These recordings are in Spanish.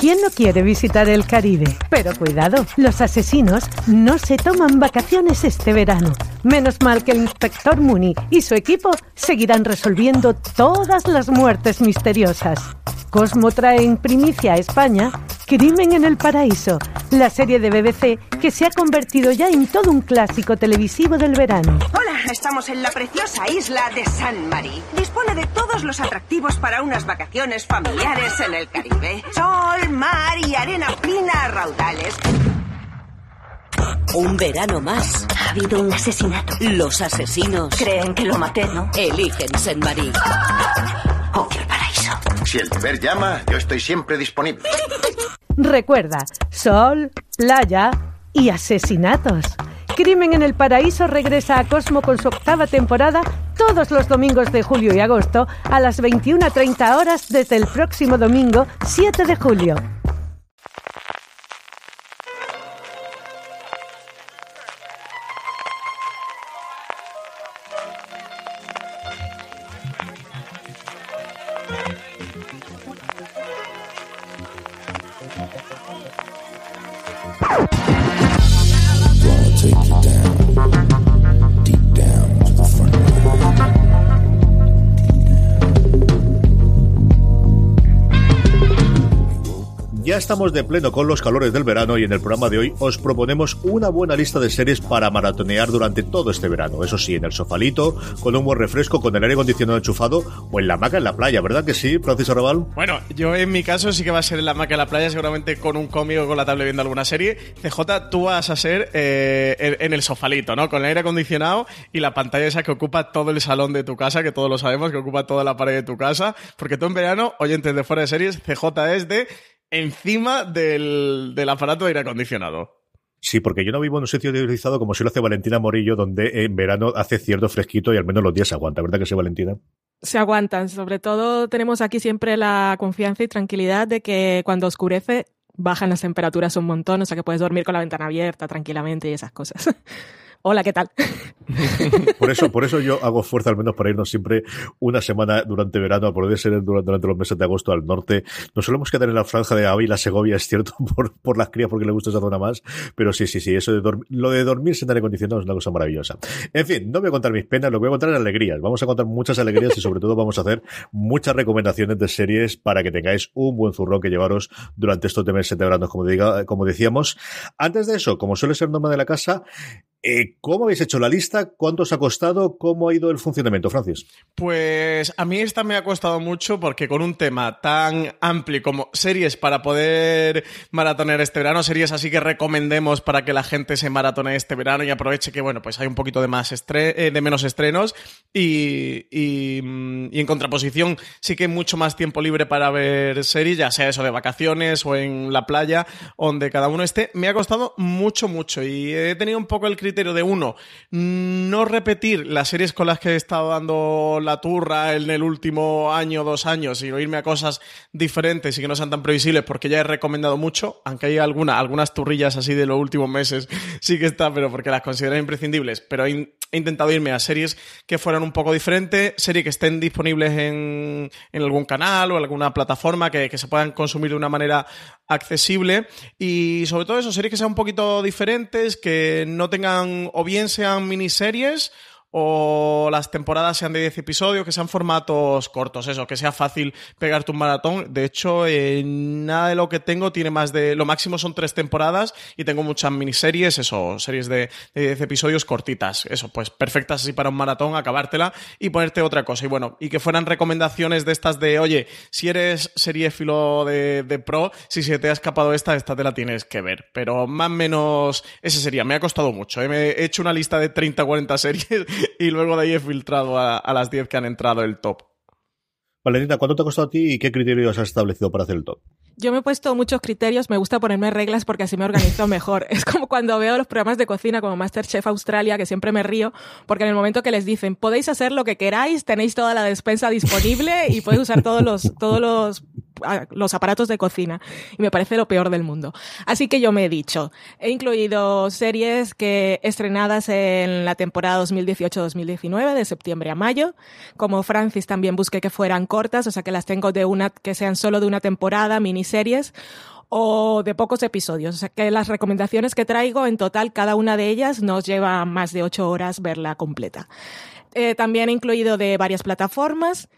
¿Quién no quiere visitar el Caribe? Pero cuidado, los asesinos no se toman vacaciones este verano. Menos mal que el inspector Mooney y su equipo seguirán resolviendo todas las muertes misteriosas. Cosmo trae en primicia a España Crimen en el Paraíso, la serie de BBC que se ha convertido ya en todo un clásico televisivo del verano. Hola, estamos en la preciosa isla de San Marí. Dispone de todos los atractivos para unas vacaciones familiares en el Caribe. Sol, mar y arena fina a raudales. Un verano más. Ha habido un asesinato. Los asesinos Creen que lo maté, ¿no? eligen Saint Marie. El paraíso. Si el deber llama, yo estoy siempre disponible. Recuerda, sol, playa y asesinatos. Crimen en el Paraíso regresa a Cosmo con su octava temporada todos los domingos de julio y agosto a las 21.30 horas desde el próximo domingo 7 de julio. Estamos de pleno con los calores del verano y en el programa de hoy os proponemos una buena lista de series para maratonear durante todo este verano. Eso sí, en el sofalito, con un buen refresco, con el aire acondicionado enchufado o en la hamaca en la playa, ¿verdad que sí, Francisco Raval? Bueno, yo en mi caso sí que va a ser en la hamaca en la playa, seguramente con un cómic o con la tablet viendo alguna serie. CJ, tú vas a ser eh, en el sofalito, ¿no? Con el aire acondicionado y la pantalla esa que ocupa todo el salón de tu casa, que todos lo sabemos, que ocupa toda la pared de tu casa. Porque tú en verano, oyentes de fuera de series, CJ es de encima del, del aparato de aire acondicionado. Sí, porque yo no vivo en un sitio utilizado como si lo hace Valentina Morillo, donde en verano hace cierto fresquito y al menos los días se aguanta, ¿verdad que sí, Valentina? se aguantan. Sobre todo tenemos aquí siempre la confianza y tranquilidad de que cuando oscurece bajan las temperaturas un montón, o sea que puedes dormir con la ventana abierta tranquilamente y esas cosas. Hola, ¿qué tal? Por eso, por eso yo hago fuerza al menos para irnos siempre una semana durante verano, a poder ser durante, los meses de agosto al norte. Nos solemos quedar en la franja de Ávila, Segovia, es cierto, por, por las crías porque le gusta esa zona más, pero sí, sí, sí, eso de dormir, lo de dormirse en aire acondicionado es una cosa maravillosa. En fin, no voy a contar mis penas, lo que voy a contar es alegrías. Vamos a contar muchas alegrías y sobre todo vamos a hacer muchas recomendaciones de series para que tengáis un buen zurrón que llevaros durante estos meses de verano, como, diga, como decíamos. Antes de eso, como suele ser norma de la casa, eh, ¿Cómo habéis hecho la lista? ¿Cuánto os ha costado? ¿Cómo ha ido el funcionamiento, Francis? Pues a mí esta me ha costado mucho porque con un tema tan amplio como series para poder maratonear este verano, series así que recomendemos para que la gente se maratone este verano y aproveche que, bueno, pues hay un poquito de más eh, de menos estrenos y, y, mm, y en contraposición sí que hay mucho más tiempo libre para ver series, ya sea eso de vacaciones o en la playa, donde cada uno esté. Me ha costado mucho, mucho y he tenido un poco el criterio de uno, no repetir las series con las que he estado dando la turra en el último año, dos años, sino irme a cosas diferentes y que no sean tan previsibles, porque ya he recomendado mucho, aunque hay alguna, algunas turrillas así de los últimos meses, sí que está, pero porque las considero imprescindibles, pero he, in- he intentado irme a series que fueran un poco diferentes, series que estén disponibles en, algún canal o alguna plataforma que se puedan consumir de una manera accesible. Y sobre todo eso, series que sean un poquito diferentes, que no tengan o bien sean miniseries o las temporadas sean de 10 episodios, que sean formatos cortos, eso, que sea fácil pegarte un maratón. De hecho, eh, nada de lo que tengo tiene más de... Lo máximo son tres temporadas y tengo muchas miniseries, eso, series de, de 10 episodios cortitas. Eso, pues perfectas así para un maratón, acabártela y ponerte otra cosa. Y bueno, y que fueran recomendaciones de estas de, oye, si eres seriéfilo de, de pro, si se te ha escapado esta, esta te la tienes que ver. Pero más o menos ese sería. Me ha costado mucho. ¿eh? Me he hecho una lista de 30 40 series y luego de ahí he filtrado a, a las 10 que han entrado el top. Valentina, ¿cuánto te ha costado a ti y qué criterios has establecido para hacer el top? Yo me he puesto muchos criterios, me gusta ponerme reglas porque así me organizo mejor. Es como cuando veo los programas de cocina como Masterchef Australia, que siempre me río, porque en el momento que les dicen, podéis hacer lo que queráis, tenéis toda la despensa disponible y podéis usar todos los, todos los, los aparatos de cocina. Y me parece lo peor del mundo. Así que yo me he dicho, he incluido series que estrenadas en la temporada 2018-2019, de septiembre a mayo. Como Francis también busqué que fueran cortas, o sea que las tengo de una, que sean solo de una temporada, miniseries, o de pocos episodios. O sea que las recomendaciones que traigo, en total, cada una de ellas nos lleva más de ocho horas verla completa. Eh, también he incluido de varias plataformas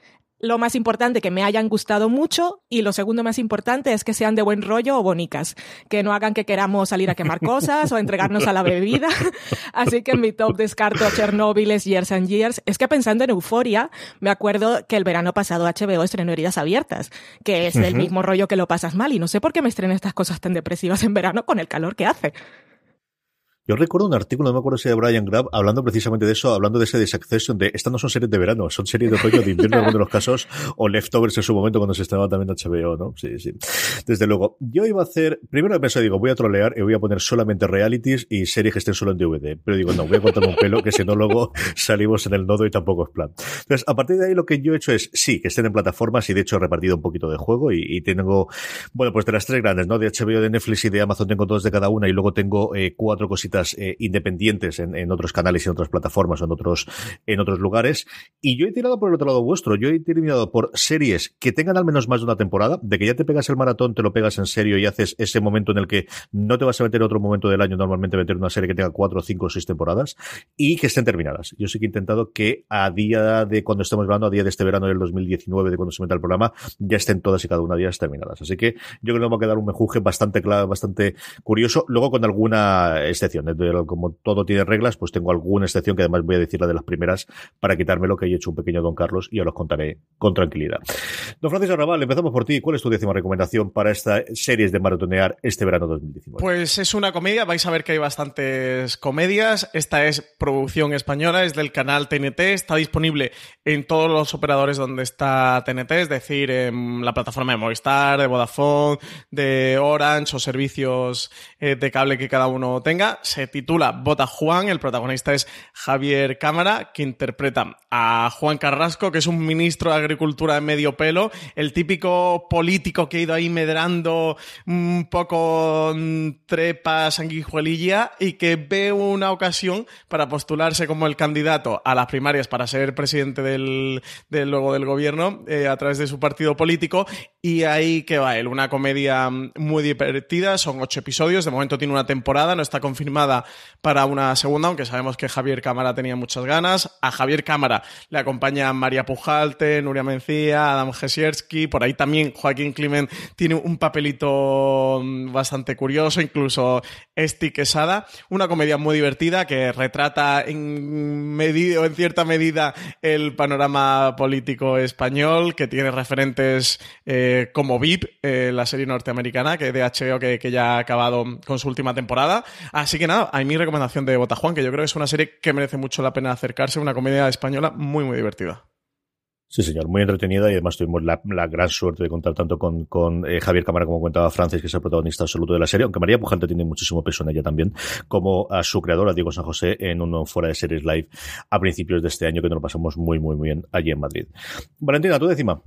lo más importante, que me hayan gustado mucho. Y lo segundo más importante es que sean de buen rollo o bonicas. Que no hagan que queramos salir a quemar cosas o entregarnos a la bebida. Así que en mi top descarto Chernóbiles, Years and Years. Es que pensando en Euforia, me acuerdo que el verano pasado HBO estrenó Heridas Abiertas, que es del mismo rollo que lo pasas mal. Y no sé por qué me estrenan estas cosas tan depresivas en verano con el calor que hace. Yo recuerdo un artículo, no me acuerdo si de Brian Grabb, hablando precisamente de eso, hablando de ese Succession, de estas no son series de verano, son series de otoño, de invierno en algunos de los casos, o Leftovers en su momento cuando se estrenaba también HBO, ¿no? Sí, sí. Desde luego. Yo iba a hacer, primero pensé, digo, voy a trolear y voy a poner solamente realities y series que estén solo en DVD. Pero digo, no, voy a cortarme un pelo, que si no luego salimos en el nodo y tampoco es plan. Entonces, a partir de ahí lo que yo he hecho es, sí, que estén en plataformas y de hecho he repartido un poquito de juego y, y tengo, bueno, pues de las tres grandes, ¿no? De HBO, de Netflix y de Amazon tengo dos de cada una y luego tengo eh, cuatro cositas eh, independientes en, otros canales y en otras plataformas o en otros, en otros lugares. Y yo he tirado por el otro lado vuestro. Yo he tirado por series que tengan al menos más de una temporada, de que ya te pegas el maratón, te lo pegas en serio y haces ese momento en el que no te vas a meter en otro momento del año, normalmente meter una serie que tenga cuatro, cinco o seis temporadas y que estén terminadas. Yo sí que he intentado que a día de cuando estemos hablando, a día de este verano del 2019, de cuando se meta el programa, ya estén todas y cada una de ellas terminadas. Así que yo creo que me va a quedar un mejuje bastante claro, bastante curioso, luego con alguna excepción, como todo tiene reglas, pues tengo alguna excepción que además voy a decir la de las primeras para quitarme lo que he hecho un pequeño Don Carlos y os los contaré con tranquilidad. Don Francisco Raval, empezamos por ti. ¿Cuál es tu décima recomendación para esta series de maratonear este verano 2019? Pues es una comedia, vais a ver que hay bastantes comedias. Esta es producción española, es del canal TNT, está disponible en todos los operadores donde está TNT, es decir, en la plataforma de Movistar, de Vodafone, de Orange o servicios eh, de cable que cada uno tenga. Se titula Vota Juan, el protagonista es Javier Cámara, que interpreta a Juan Carrasco, que es un ministro de Agricultura de medio pelo, el típico político que ha ido ahí medrando un poco trepa, sanguijuelilla y que ve una ocasión para postularse como el candidato a las primarias para ser presidente del, luego del gobierno eh, a través de su partido político y ahí que va él, una comedia muy divertida, son ocho episodios, de momento tiene una temporada, no está confirmada para una segunda, aunque sabemos que Javier Cámara tenía muchas ganas. A Javier Cámara le acompaña María Pujalte, Nuria Mencía, Adam Jesierski, por ahí también Joaquín Climent tiene un papelito mm, bastante curioso, incluso Esti Quesada, una comedia muy divertida que retrata en, en cierta medida el panorama político español, que tiene referentes eh, como VIP, eh, la serie norteamericana que de HBO que, que, ya ha acabado con su última temporada. Así que nada, hay mi recomendación de Botajuan, que yo creo que es una serie que merece mucho la pena acercarse, una comedia española muy, muy divertida. Sí, señor, muy entretenida y además tuvimos la, gran suerte de contar tanto con, eh, Javier Cámara, como contaba Francis, que es el protagonista absoluto de la serie, aunque María Pujante tiene muchísimo peso en ella también, como a su creadora, Diego San José, en uno fuera de series live a principios de este año, que nos lo pasamos muy, muy, muy bien allí en Madrid. Valentina, tu décima.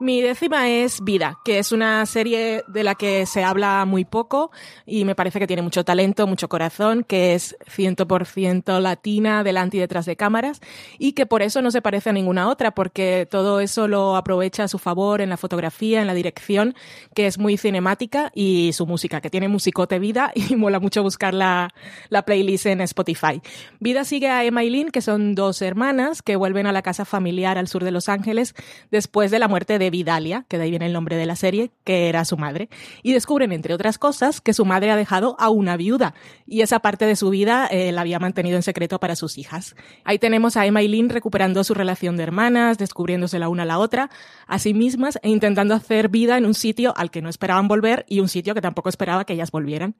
Mi décima es Vida, que es una serie de la que se habla muy poco y me parece que tiene mucho talento, mucho corazón, que es 100% latina delante y detrás de cámaras y que por eso no se parece a ninguna otra, porque todo eso lo aprovecha a su favor en la fotografía, en la dirección, que es muy cinemática y su música, que tiene musicote Vida y mola mucho buscar la, la playlist en Spotify. Vida sigue a Emma y Lynn, que son dos hermanas que vuelven a la casa familiar al sur de Los Ángeles después de la muerte de Vidalia, que de ahí viene el nombre de la serie, que era su madre, y descubren, entre otras cosas, que su madre ha dejado a una viuda, y esa parte de su vida eh, la había mantenido en secreto para sus hijas. Ahí tenemos a Emma y Lynn recuperando su relación de hermanas, descubriéndose la una a la otra, a sí mismas, e intentando hacer vida en un sitio al que no esperaban volver y un sitio que tampoco esperaba que ellas volvieran.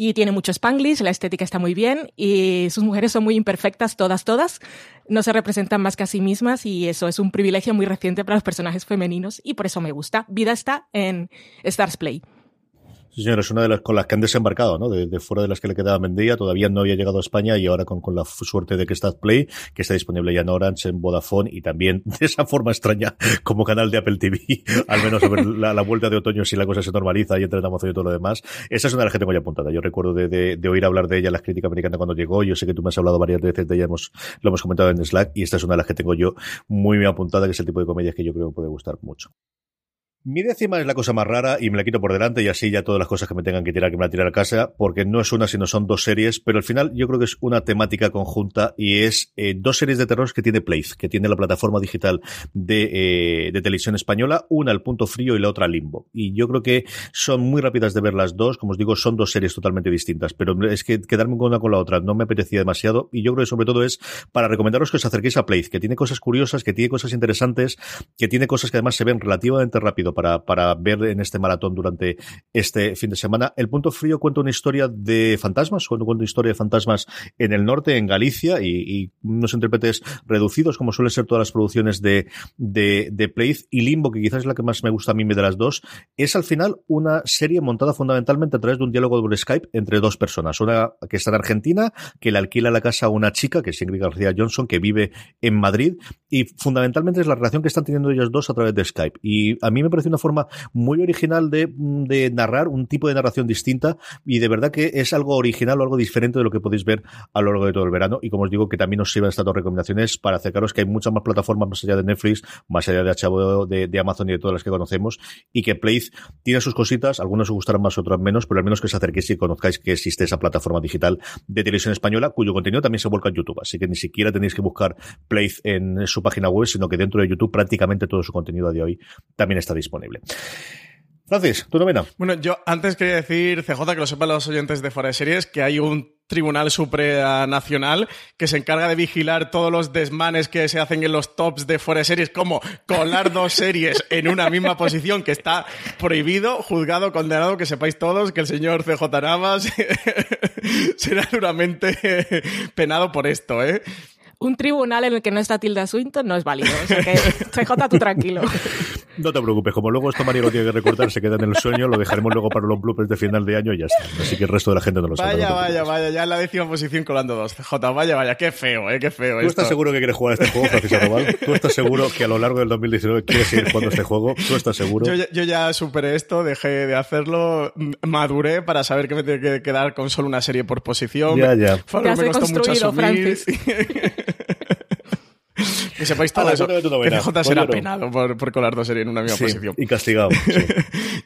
Y tiene mucho spanglish, la estética está muy bien y sus mujeres son muy imperfectas, todas, todas. No se representan más que a sí mismas y eso es un privilegio muy reciente para los personajes femeninos y por eso me gusta. Vida está en Stars Play. Sí, señor, es una de las con las que han desembarcado, ¿no? De, de fuera de las que le quedaba Mendía, todavía no había llegado a España y ahora con, con la suerte de que está Play, que está disponible ya en Orange, en Vodafone y también de esa forma extraña como canal de Apple TV, al menos a ver la, la vuelta de otoño si la cosa se normaliza y entra en Amazon y todo lo demás. Esa es una de las que tengo ya apuntada. Yo recuerdo de, de, de oír hablar de ella en la crítica americana cuando llegó. Yo sé que tú me has hablado varias veces de ella, hemos, lo hemos comentado en Slack y esta es una de las que tengo yo muy bien apuntada, que es el tipo de comedias que yo creo que puede gustar mucho. Mi décima es la cosa más rara y me la quito por delante y así ya todas las cosas que me tengan que tirar, que me la tirar a casa, porque no es una, sino son dos series, pero al final yo creo que es una temática conjunta y es eh, dos series de terror que tiene Place, que tiene la plataforma digital de, eh, de televisión española, una al punto frío y la otra limbo. Y yo creo que son muy rápidas de ver las dos, como os digo, son dos series totalmente distintas, pero es que quedarme con una con la otra no me apetecía demasiado y yo creo que sobre todo es para recomendaros que os acerquéis a Place, que tiene cosas curiosas, que tiene cosas interesantes, que tiene cosas que además se ven relativamente rápido para, para ver en este maratón durante este fin de semana. El Punto Frío cuenta una historia de fantasmas, cuenta una historia de fantasmas en el norte, en Galicia, y, unos intérpretes reducidos, como suelen ser todas las producciones de, de, de Place, y Limbo, que quizás es la que más me gusta a mí de las dos, es al final una serie montada fundamentalmente a través de un diálogo por Skype entre dos personas. Una que está en Argentina, que le alquila la casa a una chica, que es Ingrid García Johnson, que vive en Madrid, y fundamentalmente es la relación que están teniendo ellos dos a través de Skype. Y a mí me parece una forma muy original de, de, narrar, un tipo de narración distinta, y de verdad que es algo original o algo diferente de lo que podéis ver a lo largo de todo el verano. Y como os digo, que también os sirvan estas dos recomendaciones para acercaros que hay muchas más plataformas más allá de Netflix, más allá de HBO, de, de Amazon y de todas las que conocemos, y que Place tiene sus cositas, algunos os gustarán más, otros menos, pero al menos que os acerquéis y conozcáis que existe esa plataforma digital de televisión española, cuyo contenido también se vuelca en YouTube. Así que ni siquiera tenéis que buscar Place en su página web, sino que dentro de YouTube prácticamente todo su contenido a día de hoy también está disponible. Francis, tu novena. Bueno, yo antes quería decir, CJ, que lo sepan los oyentes de Fuera de Series, que hay un Tribunal Supranacional que se encarga de vigilar todos los desmanes que se hacen en los tops de Fuera de Series, como colar dos series en una misma posición, que está prohibido, juzgado, condenado, que sepáis todos que el señor CJ Navas será duramente penado por esto, ¿eh? Un tribunal en el que no está Tilda Swinton no es válido. O sea que, CJ, tú tranquilo. No te preocupes, como luego esto Mario lo tiene que recortar, se queda en el sueño, lo dejaremos luego para los bloopers de final de año y ya está. Así que el resto de la gente no lo sabe. Vaya, no vaya, vaya, ya en la décima posición colando dos. CJ, vaya, vaya, qué feo, eh, qué feo. ¿Tú esto. estás seguro que quieres jugar a este juego, Francisco Arrabal? ¿Tú estás seguro que a lo largo del 2019 quieres seguir jugando a este juego? ¿Tú estás seguro? Yo, ya- yo ya superé esto, dejé de hacerlo, maduré para saber que me tiene que quedar con solo una serie por posición. Ya, ya. Que me costó mucho asumir. Francis. que sepáis todo Hala, eso. Que novena. CJ será Cuéntalo. penado por, por colar dos series en una misma Sí, posición. y castigado. sí.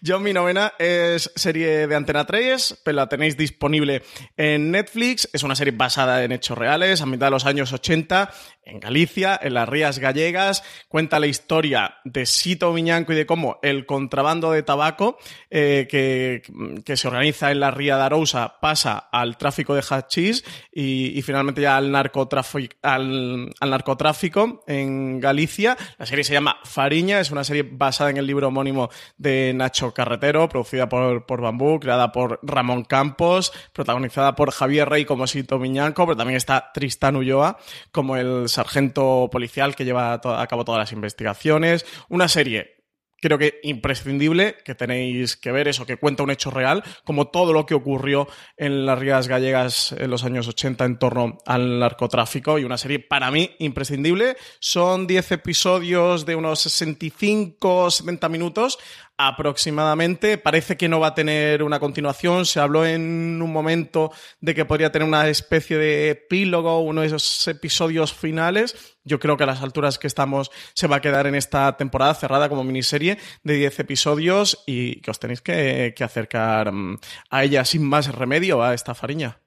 Yo mi novena es serie de Antena 3, pero la tenéis disponible en Netflix. Es una serie basada en hechos reales, a mitad de los años 80, en Galicia, en las Rías Gallegas. Cuenta la historia de Sito Miñanco y de cómo el contrabando de tabaco eh, que, que se organiza en la Ría de Arousa pasa al tráfico de hachís y, y finalmente ya al al, al narcotráfico en Galicia. La serie se llama Fariña, es una serie basada en el libro homónimo de Nacho Carretero, producida por, por Bambú, creada por Ramón Campos, protagonizada por Javier Rey como Sito Miñanco, pero también está Tristán Ulloa como el sargento policial que lleva a cabo todas las investigaciones. Una serie creo que imprescindible que tenéis que ver eso, que cuenta un hecho real, como todo lo que ocurrió en las Rías Gallegas en los años 80 en torno al narcotráfico y una serie para mí imprescindible. Son 10 episodios de unos 65, 70 minutos aproximadamente. Parece que no va a tener una continuación. Se habló en un momento de que podría tener una especie de epílogo, uno de esos episodios finales. Yo creo que a las alturas que estamos se va a quedar en esta temporada cerrada como miniserie de 10 episodios y que os tenéis que, acercar mm, a ella sin más remedio a esta fariña.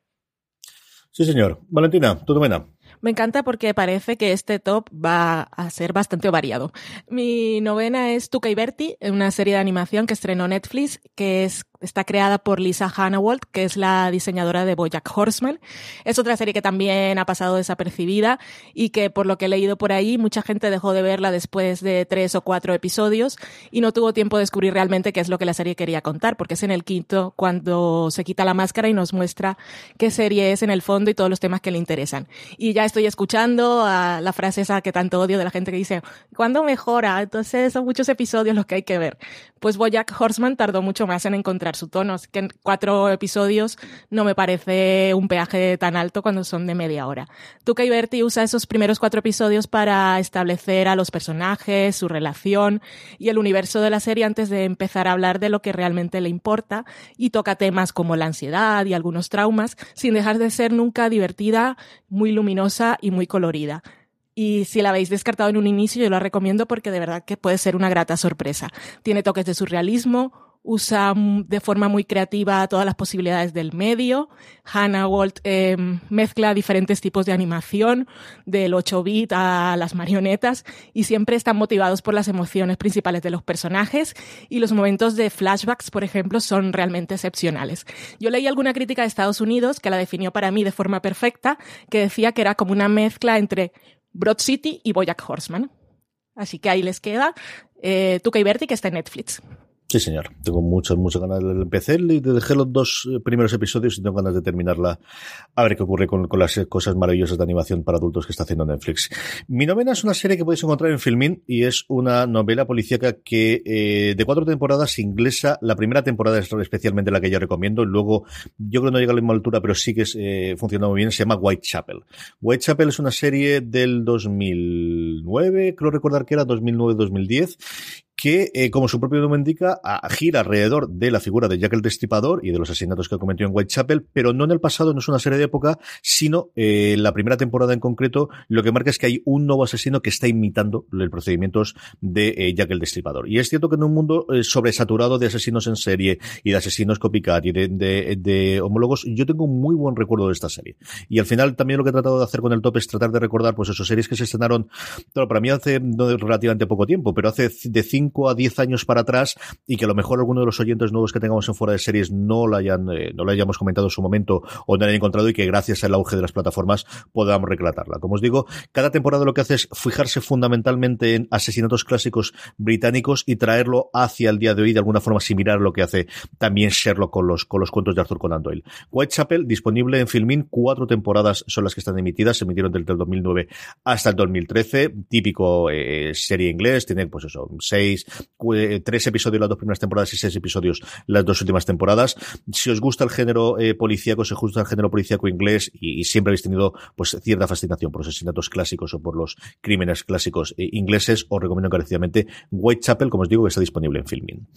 Sí, señor. Valentina, tu novena. Me encanta porque parece que este top va a ser bastante variado. Mi novena es Tuca y Berti, una serie de animación que estrenó Netflix, que es Está creada por Lisa Hannawalt, que es la diseñadora de Bojack Horseman. Es otra serie que también ha pasado desapercibida y que, por lo que he leído por ahí, mucha gente dejó de verla después de tres o cuatro episodios y no tuvo tiempo de descubrir realmente qué es lo que la serie quería contar, porque es en el quinto cuando se quita la máscara y nos muestra qué serie es en el fondo y todos los temas que le interesan. Y ya estoy escuchando a la frase esa que tanto odio de la gente que dice, ¿cuándo mejora? Entonces son muchos episodios los que hay que ver. Pues Bojack Horseman tardó mucho más en encontrar su tono, que cuatro episodios no me parece un peaje tan alto cuando son de media hora. Tuca y usa esos primeros cuatro episodios para establecer a los personajes, su relación y el universo de la serie antes de empezar a hablar de lo que realmente le importa y toca temas como la ansiedad y algunos traumas sin dejar de ser nunca divertida, muy luminosa y muy colorida. Y si la habéis descartado en un inicio, yo la recomiendo porque de verdad que puede ser una grata sorpresa. Tiene toques de surrealismo, usa de forma muy creativa todas las posibilidades del medio. Hannah Walt eh, mezcla diferentes tipos de animación, del 8-bit a las marionetas, y siempre están motivados por las emociones principales de los personajes, y los momentos de flashbacks, por ejemplo, son realmente excepcionales. Yo leí alguna crítica de Estados Unidos que la definió para mí de forma perfecta, que decía que era como una mezcla entre Broad City y Boyack Horseman. Así que ahí les queda eh, Tuca y Berti, que está en Netflix. Sí, señor. Tengo muchas, muchas ganas de empezar y de dejar los dos eh, primeros episodios y tengo ganas de terminarla a ver qué ocurre con, las cosas maravillosas de animación para adultos que está haciendo Netflix. Mi novena es una serie que podéis encontrar en Filmin y es una novela policíaca que eh, de cuatro temporadas inglesa. La primera temporada es especialmente la que yo recomiendo luego yo creo que no llega a la misma altura pero sí que es, eh, funciona muy bien. Se llama Whitechapel. Whitechapel es una serie del 2009, creo recordar que era 2009-2010 que, eh, como su propio nombre indica, gira alrededor de la figura de Jack el Destripador y de los asesinatos que cometió en Whitechapel, pero no en el pasado, no es una serie de época, sino eh, la primera temporada en concreto, lo que marca es que hay un nuevo asesino que está imitando los procedimientos de eh, Jack el Destripador. Y es cierto que en un mundo eh, sobresaturado de asesinos en serie y de asesinos copycat y de, de, de, homólogos, yo tengo un muy buen recuerdo de esta serie. Y al final también lo que he tratado de hacer con el top es tratar de recordar, pues, esas series que se estrenaron, claro, para mí hace no, relativamente poco tiempo, pero hace de cinco a 10 años para atrás y que a lo mejor alguno de los oyentes nuevos que tengamos en fuera de series no lo hayan, eh, no lo hayamos comentado en su momento o no lo hayan encontrado y que gracias al auge de las plataformas podamos reclatarla. Como os digo, cada temporada lo que hace es fijarse fundamentalmente en asesinatos clásicos británicos y traerlo hacia el día de hoy de alguna forma similar a lo que hace también Sherlock con los, con los cuentos de Arthur Conan Doyle. Whitechapel, disponible en Filmin, cuatro temporadas son las que están emitidas, se emitieron desde el 2009 hasta el 2013, típico eh, serie inglés, tiene pues eso, seis, tres episodios las dos primeras temporadas y seis episodios las dos últimas temporadas. Si os gusta el género eh, policíaco, si os gusta el género policíaco inglés y, y, siempre habéis tenido pues cierta fascinación por los asesinatos clásicos o por los crímenes clásicos eh, ingleses, os recomiendo encarecidamente Whitechapel, como os digo, que está disponible en Filmin.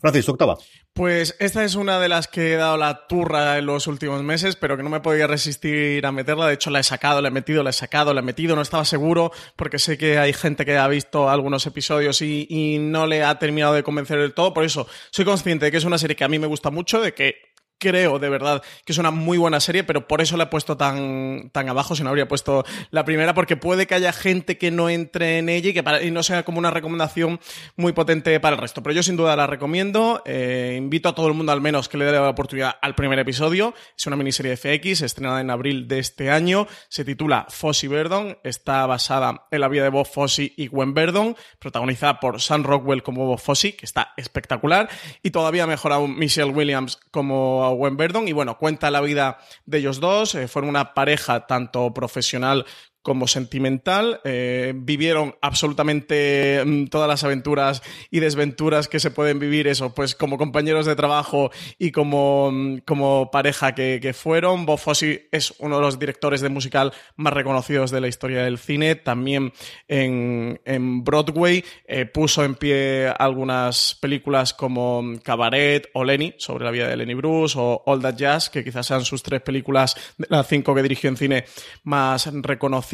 Francis, tu octava. Pues esta es una de las que he dado la turra en los últimos meses, pero que no me podía resistir a meterla. De hecho, la he sacado, la he metido, la he sacado, la he metido. No estaba seguro porque sé que hay gente que ha visto algunos episodios y, y no le ha terminado de convencer del todo. Por eso soy consciente de que es una serie que a mí me gusta mucho, de que creo de verdad que es una muy buena serie, pero por eso la he puesto tan, tan abajo, si no habría puesto la primera, porque puede que haya gente que no entre en ella y que y no sea como una recomendación muy potente para el resto. Pero yo sin duda la recomiendo. Eh, invito a todo el mundo al menos que le dé la oportunidad al primer episodio. Es una miniserie FX estrenada en abril de este año. Se titula Fossey Verdon. Está basada en la vida de Bob Fossey y Gwen Verdon, protagonizada por Sam Rockwell como Bob Fossey, que está espectacular, y todavía mejor aún Michelle Williams como Gwen Verdon y bueno, cuenta la vida de ellos dos, eh, fueron una pareja tanto profesional como sentimental. Eh, vivieron absolutamente mm, todas las aventuras y desventuras que se pueden vivir, eso, pues como compañeros de trabajo y como, mm, como pareja que, que, fueron. Bob Fosse es uno de los directores de musical más reconocidos de la historia del cine. También en, en Broadway eh, puso en pie algunas películas como Cabaret o Lenny, sobre la vida de Lenny Bruce, o All That Jazz, que quizás sean sus tres películas las cinco que dirigió en cine más reconocidas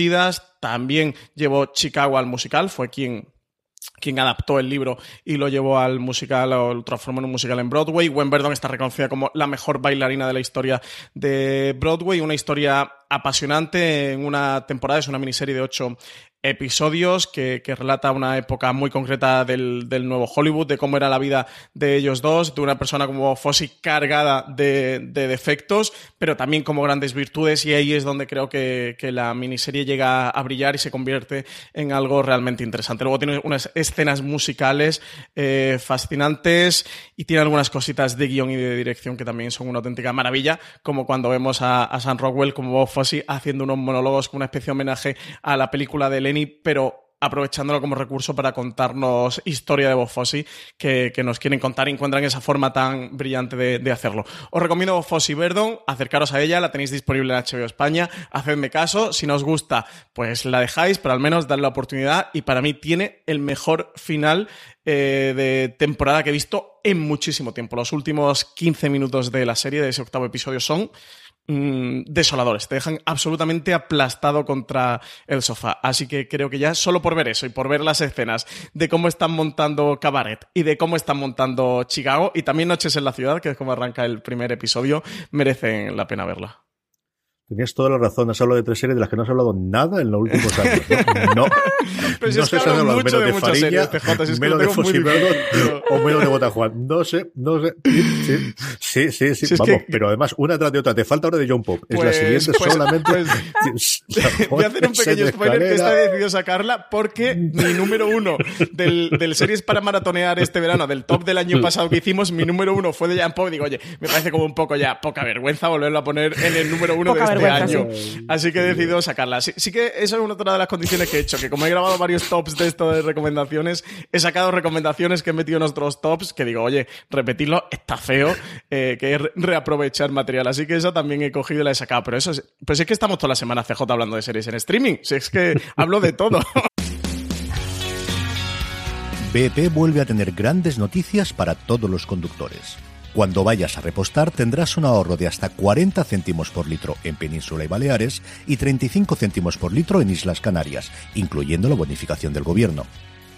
también llevó Chicago al musical, fue quien quien adaptó el libro y lo llevó al musical o lo transformó en un musical en Broadway. Gwen Verdon está reconocida como la mejor bailarina de la historia de Broadway, una historia apasionante en una temporada, es una miniserie de ocho episodios que, que relata una época muy concreta del, del, nuevo Hollywood, de cómo era la vida de ellos dos, de una persona como Fossey cargada de, de defectos, pero también como grandes virtudes y ahí es donde creo que, que, la miniserie llega a brillar y se convierte en algo realmente interesante. Luego tiene unas escenas musicales eh, fascinantes y tiene algunas cositas de guion y de dirección que también son una auténtica maravilla, como cuando vemos a, a Sam Rockwell como Bob haciendo unos monólogos con una especie de homenaje a la película de Lenny, pero aprovechándolo como recurso para contarnos historia de Bob Fosse que, que, nos quieren contar y encuentran esa forma tan brillante de, hacerlo. Os recomiendo Bob Fosse Verdon, acercaros a ella, la tenéis disponible en HBO España, hacedme caso, si no os gusta, pues la dejáis, pero al menos dadle la oportunidad y para mí tiene el mejor final eh, de temporada que he visto en muchísimo tiempo. Los últimos 15 minutos de la serie, de ese octavo episodio, son mmm, desoladores, te dejan absolutamente aplastado contra el sofá. Así que creo que ya solo por ver eso y por ver las escenas de cómo están montando Cabaret y de cómo están montando Chicago y también Noches en la Ciudad, que es como arranca el primer episodio, merecen la pena verla. Tenías toda la razón, has hablado de tres series de las que no has hablado nada en los últimos años. No, no, Pero si no es sé si has hablado menos de Farilla, menos de bien. o menos de Botajuan. No sé, no sé. Sí, sí, sí, sí, Si es vamos, que- pero además una tras de otra. Te falta ahora de John Pop. es la Pues- siguiente pues- solamente. pues- Voy a hacer un pequeño spoiler que está decidido sacarla porque mi número uno del, del series para maratonear este verano, del top del año pasado que hicimos, mi número uno fue de Jan Pop. Digo, oye, me parece como un poco ya poca vergüenza volverlo a poner en el número uno Poca de este vergüenza, año. Así que he decidido sacarla. Sí, sí que eso es una otra de las condiciones que he hecho, que como he grabado varios tops de esto de recomendaciones, he sacado recomendaciones que he metido en otros tops que digo, oye, repetirlo está feo, eh, que es re- reaprovechar material. Así que eso también he cogido y la he sacado. Pero eso es, pues es que estamos toda la semana CJ hablando de series en streaming. Si es que hablo de todo. BP vuelve a tener grandes noticias para todos los conductores. Cuando vayas a repostar tendrás un ahorro de hasta 40 céntimos por litro en Península y Baleares y 35 céntimos por litro en Islas Canarias, incluyendo la bonificación del gobierno.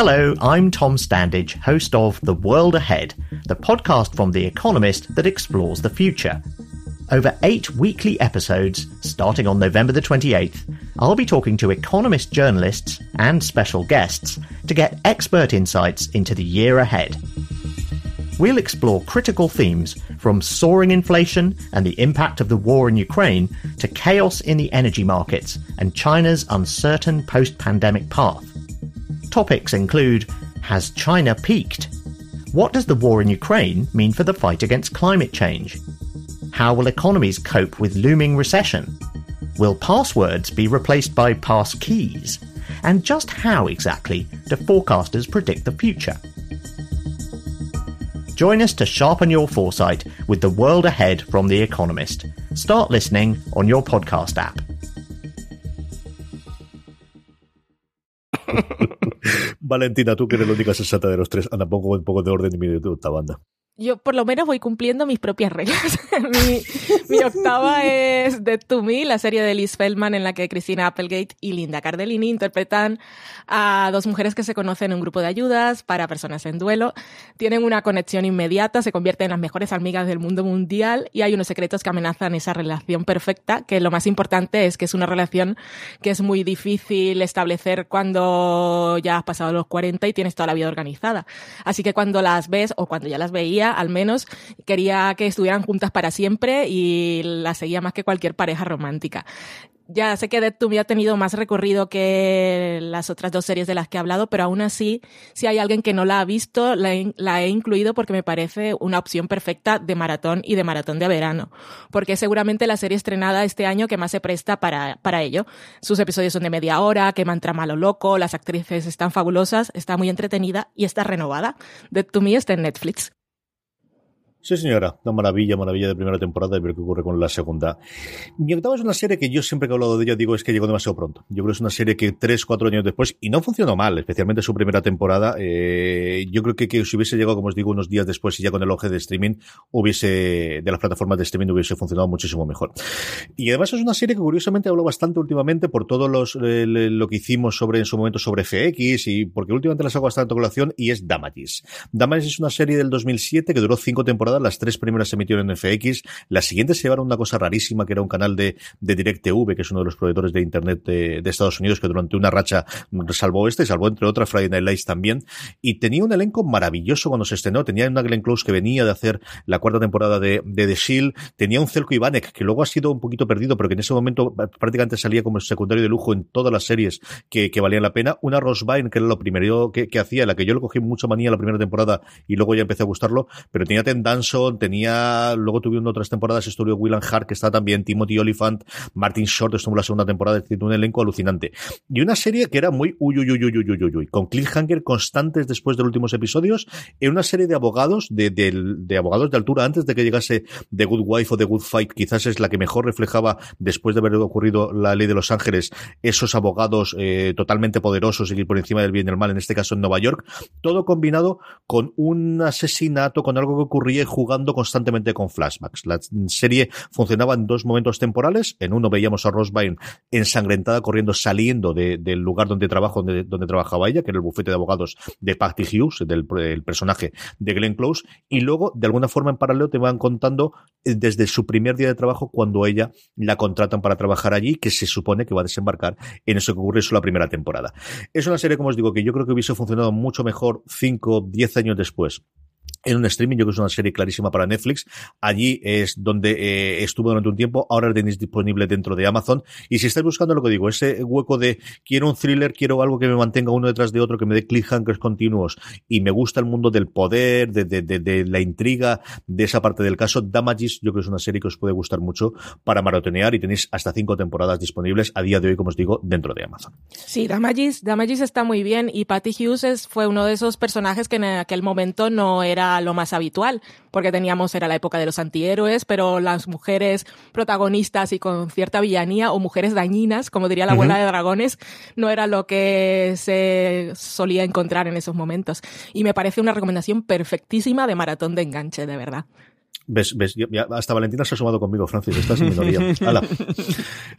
Hello, I'm Tom Standage, host of The World Ahead, the podcast from The Economist that explores the future. Over eight weekly episodes, starting on November the 28th, I'll be talking to Economist journalists and special guests to get expert insights into the year ahead. We'll explore critical themes from soaring inflation and the impact of the war in Ukraine to chaos in the energy markets and China's uncertain post pandemic path. Topics include Has China peaked? What does the war in Ukraine mean for the fight against climate change? How will economies cope with looming recession? Will passwords be replaced by pass keys? And just how exactly do forecasters predict the future? Join us to sharpen your foresight with the world ahead from The Economist. Start listening on your podcast app. Valentina, tú que eres la única sensata de los tres, anda, pongo un poco de orden y mire tú esta banda. Yo por lo menos voy cumpliendo mis propias reglas. mi, mi octava es Dead to Me, la serie de Liz Feldman en la que Christina Applegate y Linda Cardellini interpretan a dos mujeres que se conocen en un grupo de ayudas para personas en duelo. Tienen una conexión inmediata, se convierten en las mejores amigas del mundo mundial y hay unos secretos que amenazan esa relación perfecta, que lo más importante es que es una relación que es muy difícil establecer cuando ya has pasado los 40 y tienes toda la vida organizada. Así que cuando las ves o cuando ya las al menos quería que estuvieran juntas para siempre y las seguía más que cualquier pareja romántica. Ya sé que Dead to Me ha tenido más recorrido que las otras dos series de las que he hablado, pero aún así, si hay alguien que no la ha visto, la he, la incluido porque me parece una opción perfecta de maratón y de maratón de verano. Porque es seguramente la serie estrenada este año que más se presta para, ello. Sus episodios son de media hora, queman trama lo loco, las actrices están fabulosas, está muy entretenida y está renovada. Dead está en Netflix. Sí, señora, una maravilla, maravilla de primera temporada y ver qué ocurre con la segunda. Mi octava es una serie que yo siempre que he hablado de ella digo es que llegó demasiado pronto. Yo creo que es una serie que tres, cuatro años después, y no funcionó mal, especialmente su primera temporada, eh, yo creo que, que si hubiese llegado, como os digo, unos días después y ya con el ojo de streaming, hubiese, de las plataformas de streaming hubiese funcionado muchísimo mejor. Y además es una serie que curiosamente hablo bastante últimamente por todo los, eh, lo que hicimos sobre, en su momento sobre FX y porque últimamente las hago bastante colación y es Damages. Damages es una serie del 2007 que duró cinco temporadas las tres primeras se emitieron en FX, las siguientes se llevaron una cosa rarísima que era un canal de, de DirecTV, que es uno de los proveedores de Internet de, Estados Unidos, que durante una racha salvó este, salvó entre otras Friday Night Lights también, y tenía un elenco maravilloso cuando se estrenó, tenía una Glenn Close que venía de hacer la cuarta temporada de, The Shield, tenía un Celco Ivanek, que luego ha sido un poquito perdido, pero que en ese momento prácticamente salía como secundario de lujo en todas las series que, que valían la pena, una Rose Byrne, que era lo primero que, que hacía, la que yo le cogí mucha manía la primera temporada y luego ya empecé a gustarlo, pero tenía Ten Danson, tenía, luego tuvieron otras temporadas, estuvo William Hart, que está también, Timothy Oliphant, Martin Short, estuvo en la segunda temporada, tiene un elenco alucinante. Y una serie que era muy uy, uy, uy, uy, uy, uy, uy, con cliffhanger constantes después de los últimos episodios, en una serie de abogados, de, de, de abogados de altura, antes de que llegase The Good Wife o The Good Fight, quizás es la que mejor reflejaba, después de haber ocurrido la ley de Los Ángeles, esos abogados eh, totalmente poderosos y por encima del bien y el mal, en este caso en Nueva York, todo combinado con un asesinato, con algo que ocurría jugando constantemente con flashbacks. La serie funcionaba en dos momentos temporales. En uno veíamos a Rose Byrne ensangrentada corriendo, saliendo de, del lugar donde trabajo, donde, trabajaba ella, que era el bufete de abogados de Patty Hughes, del el personaje de Glenn Close. Y luego, de alguna forma, en paralelo, te van contando desde su primer día de trabajo cuando ella la contratan para trabajar allí, que se supone que va a desembarcar en eso que ocurre en la primera temporada. Es una serie, como os digo, que yo creo que hubiese funcionado mucho mejor 5, 10 años después en un streaming, yo creo que es una serie clarísima para Netflix. Allí es donde eh, estuvo durante un tiempo, ahora la tenéis disponible dentro de Amazon. Y si estáis buscando lo que digo, ese hueco de quiero un thriller, quiero algo que me mantenga uno detrás de otro, que me dé cliffhangers continuos y me gusta el mundo del poder, de, de, de, de, la intriga, de esa parte del caso, Damages, yo creo que es una serie que os puede gustar mucho para maratonear y tenéis hasta cinco temporadas disponibles a día de hoy, como os digo, dentro de Amazon. Sí, Damages, Damages está muy bien y Patty Hughes fue uno de esos personajes que en aquel momento no era lo más habitual, porque teníamos, era la época de los antihéroes, pero las mujeres protagonistas y con cierta villanía o mujeres dañinas, como diría la abuela uh -huh. de dragones, no era lo que se solía encontrar en esos momentos. Y me parece una recomendación perfectísima de maratón de enganche, de verdad. Ves, ves, ya, hasta Valentina se ha sumado conmigo, Francis, estás en minoría. Hala.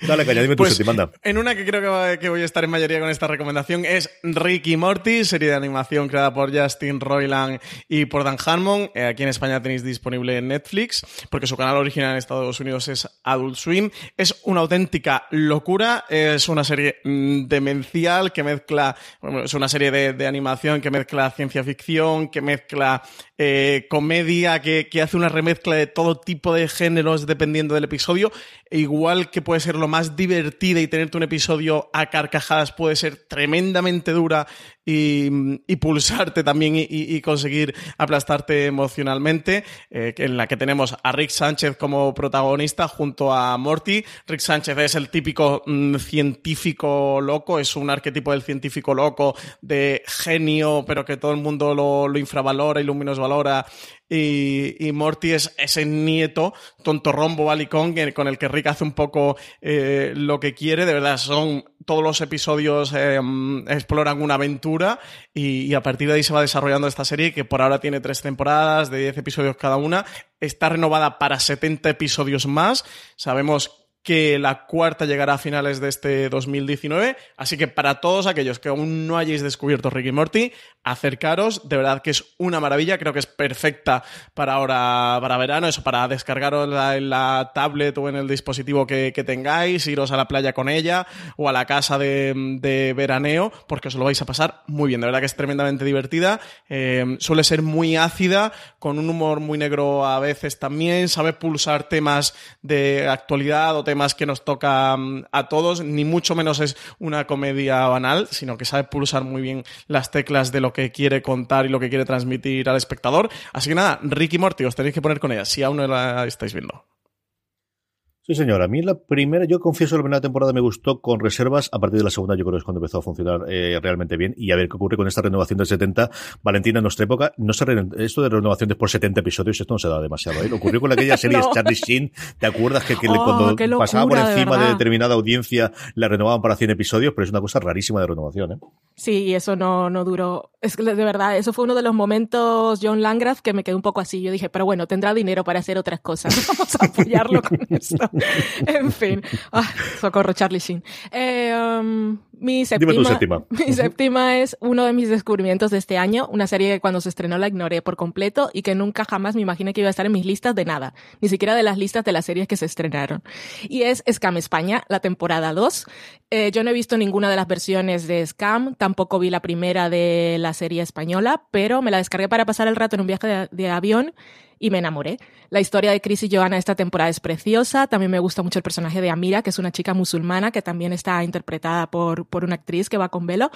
Dale, caña, dime pues, tu manda. En una que creo que, va, que, voy a estar en mayoría con esta recomendación es Ricky Morty, serie de animación creada por Justin Roiland y por Dan Harmon. Eh, aquí en España tenéis disponible en Netflix, porque su canal original en Estados Unidos es Adult Swim. Es una auténtica locura, es una serie mmm, demencial que mezcla, bueno, es una serie de, de, animación que mezcla ciencia ficción, que mezcla eh, comedia, que, que hace una remezcla de todo tipo de géneros dependiendo del episodio, igual que puede ser lo más divertida y tenerte un episodio a carcajadas puede ser tremendamente dura y, y pulsarte también y, y, conseguir aplastarte emocionalmente, eh, en la que tenemos a Rick Sánchez como protagonista junto a Morty. Rick Sánchez es el típico mmm, científico loco, es un arquetipo del científico loco, de genio, pero que todo el mundo lo, lo infravalora y lo menosvalora. Y, y, Morty es ese nieto tontorrombo balicón con el que Rick hace un poco eh, lo que quiere. De verdad, son todos los episodios eh, exploran una aventura y, y, a partir de ahí se va desarrollando esta serie que por ahora tiene tres temporadas de 10 episodios cada una. Está renovada para 70 episodios más. Sabemos que la cuarta llegará a finales de este 2019. Así que para todos aquellos que aún no hayáis descubierto Ricky Morty, acercaros. De verdad que es una maravilla. Creo que es perfecta para ahora, para verano, eso, para descargaros en la tablet o en el dispositivo que, que, tengáis, iros a la playa con ella o a la casa de, veraneo, porque os lo vais a pasar muy bien. De verdad que es tremendamente divertida. Eh, suele ser muy ácida, con un humor muy negro a veces también. Sabe pulsar temas de actualidad o temas que nos toca mm, a todos, ni mucho menos es una comedia banal, sino que sabe pulsar muy bien las teclas de lo que quiere contar y lo que quiere transmitir al espectador. Así que nada, Ricky Morty, os tenéis que poner con ella, si aún no la estáis viendo. Sí, señor. A mí la primera, yo confieso, la primera temporada me gustó con reservas. A partir de la segunda, yo creo que es cuando empezó a funcionar eh, realmente bien. Y a ver qué ocurre con esta renovación del 70. Valentina, en nuestra época, no se re- esto de renovaciones por 70 episodios, esto no se da demasiado. ¿eh? Lo ocurrió con aquella serie No. Charlie Sheen. ¿Te acuerdas que, Oh, cuando locura, pasaba por encima de, determinada audiencia, la renovaban para 100 episodios? Pero es una cosa rarísima de renovación. ¿eh? Sí, y eso no, no duró. Es que de verdad, eso fue uno de los momentos John Landgraf que me quedé un poco así. Yo dije, pero bueno, tendrá dinero para hacer otras cosas. Vamos a apoyarlo con esto. En fin. Ah, socorro, Charlie Sheen. Eh, um, mi Dime tu séptima, séptima. Mi séptima es uno de mis descubrimientos de este año. Una serie que cuando se estrenó la ignoré por completo y que nunca jamás me imaginé que iba a estar en mis listas de nada. Ni siquiera de las listas de las series que se estrenaron. Y es Scam España, la temporada 2. Eh, yo no he visto ninguna de las versiones de Scam, tampoco vi la primera de la serie española, pero me la descargué para pasar el rato en un viaje de, de avión y me enamoré. La historia de Chris y Joanna esta temporada es preciosa. También me gusta mucho el personaje de Amira, que es una chica musulmana que también está interpretada por, por una actriz que va con velo.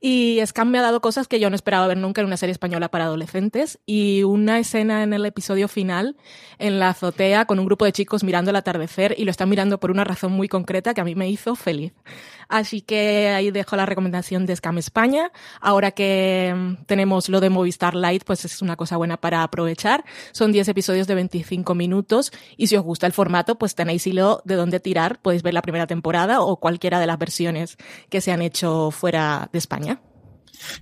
Y Scam me ha dado cosas que yo no esperaba ver nunca en una serie española para adolescentes. Y una escena en el episodio final, en la azotea, con un grupo de chicos mirando el atardecer y lo están mirando por una razón muy concreta que a mí me hizo feliz. Así que ahí dejo la recomendación de Scam España. Ahora que mm, tenemos lo de Movistar Lite, pues es una cosa buena para aprovechar. Son 10 episodios de 25 minutos y si os gusta el formato, pues tenéis hilo de dónde tirar. Podéis ver la primera temporada o cualquiera de las versiones que se han hecho fuera de España.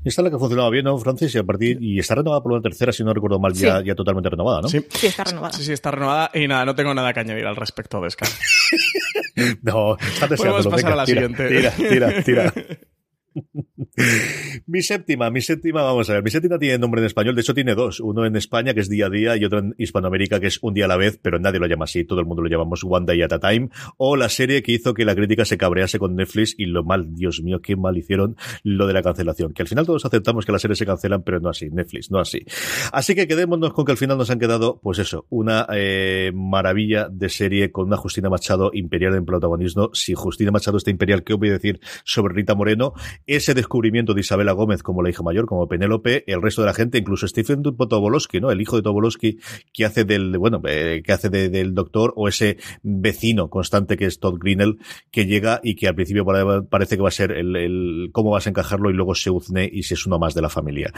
Esta es la que funcionaba bien, ¿no, Francis? Y a partir, y está renovada por una tercera, si no recuerdo mal, ya, Sí. ya totalmente renovada, ¿no? Sí. Sí, está renovada. Sí, sí, está renovada. Y nada, no tengo nada que añadir al respecto de Sky. No, está Podemos deseándolo. pasar Venga, a la tira, siguiente. Tira, tira, tira. mi séptima, mi séptima, vamos a ver, mi séptima tiene nombre en español, de hecho tiene dos, uno en España que es día a día y otro en Hispanoamérica que es un día a la vez, pero nadie lo llama así, todo el mundo lo llamamos One Day at a Time, o la serie que hizo que la crítica se cabrease con Netflix y lo mal, Dios mío, qué mal hicieron lo de la cancelación, que al final todos aceptamos que las series se cancelan, pero no así, Netflix, no así. Así que quedémonos con que al final nos han quedado, pues eso, una eh, maravilla de serie con una Justina Machado imperial en protagonismo. Si Justina Machado está imperial, ¿qué voy a decir sobre Rita Moreno? Ese descubrimiento de Isabela Gómez como la hija mayor, como Penélope, el resto de la gente, incluso Stephen Tobolowsky, ¿no? El hijo de Tobolowsky, que hace del, bueno, eh, que hace de- del doctor, o ese vecino constante que es Todd Greenell, que llega y que al principio pare- parece que va a ser el, el cómo vas a encajarlo y luego se uzne y si es uno más de la familia.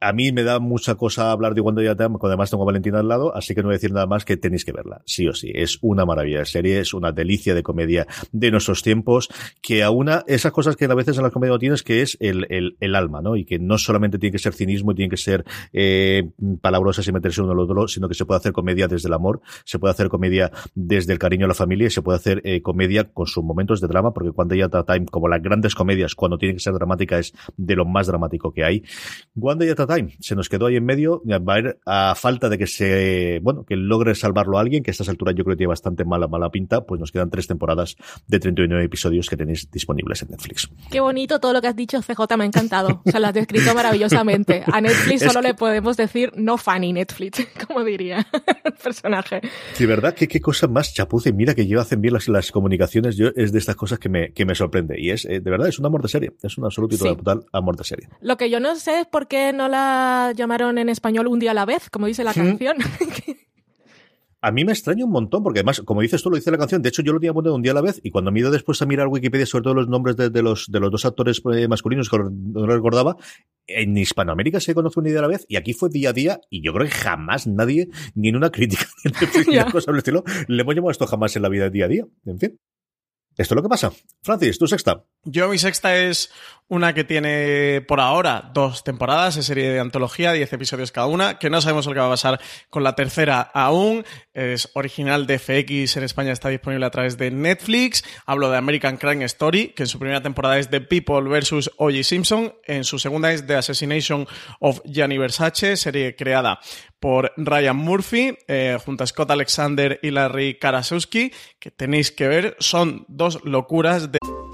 A mí me da mucha cosa hablar de Wanda Yatam, cuando además tengo a Valentina al lado, así que no voy a decir nada más que tenéis que verla, sí o sí. Es una maravilla de serie, es una delicia de comedia de nuestros tiempos, que a una, esas cosas que a veces en la comedia no tienes, que es el, el, alma, ¿no? Y que no solamente tiene que ser cinismo y tiene que ser eh, palabrosas y meterse uno al otro, sino que se puede hacer comedia desde el amor, se puede hacer comedia desde el cariño a la familia y se puede hacer eh, comedia con sus momentos de drama, porque cuando ya Time, como las grandes comedias, cuando tiene que ser dramática, es de lo más dramático que hay. One Day at Time se nos quedó ahí en medio, va a ir a falta de que se, bueno, que logre salvarlo a alguien, que a estas alturas yo creo que tiene bastante mala, mala pinta, pues nos quedan tres temporadas de 39 episodios que tenéis disponibles en Netflix. Qué bonito todo lo que has dicho, CJ, me ha encantado. O sea, lo has descrito maravillosamente. A Netflix Es solo que- le podemos decir no funny Netflix, como diría el personaje. Sí, ¿verdad? ¿Qué, qué cosa más chapuza y mira que yo hacen bien las, las comunicaciones, yo es de estas cosas que me, que me sorprende. Y es, eh, de verdad, es un amor de serie, es un absoluto y Sí. total amor de serie. Lo que yo no sé es por qué no la llamaron en español un día a la vez, como dice la canción. A mí me extraña un montón, porque además, como dices tú, lo dice la canción. De hecho, yo lo tenía puesto un día a la vez, y cuando me he ido después a mirar Wikipedia sobre todo los nombres de, de los, de los dos actores eh, masculinos que no recordaba, en Hispanoamérica se conoce un día a la vez, y aquí fue día a día, y yo creo que jamás nadie, ni en una crítica, ni en el estilo, le hemos llamado esto jamás en la vida de día a día. En fin. Esto es lo que pasa. Francis, tu sexta. Yo mi sexta es una que tiene por ahora dos temporadas, es serie de antología, 10 episodios cada una, que no sabemos lo que va a pasar con la tercera aún. Es original de FX, en España está disponible a través de Netflix. Hablo de American Crime Story, que en su primera temporada es The People vs. O.J. Simpson, en su segunda es The Assassination of Gianni Versace, serie creada por Ryan Murphy, eh, junto a Scott Alexander y Larry Karaszewski, que tenéis que ver, son dos locuras de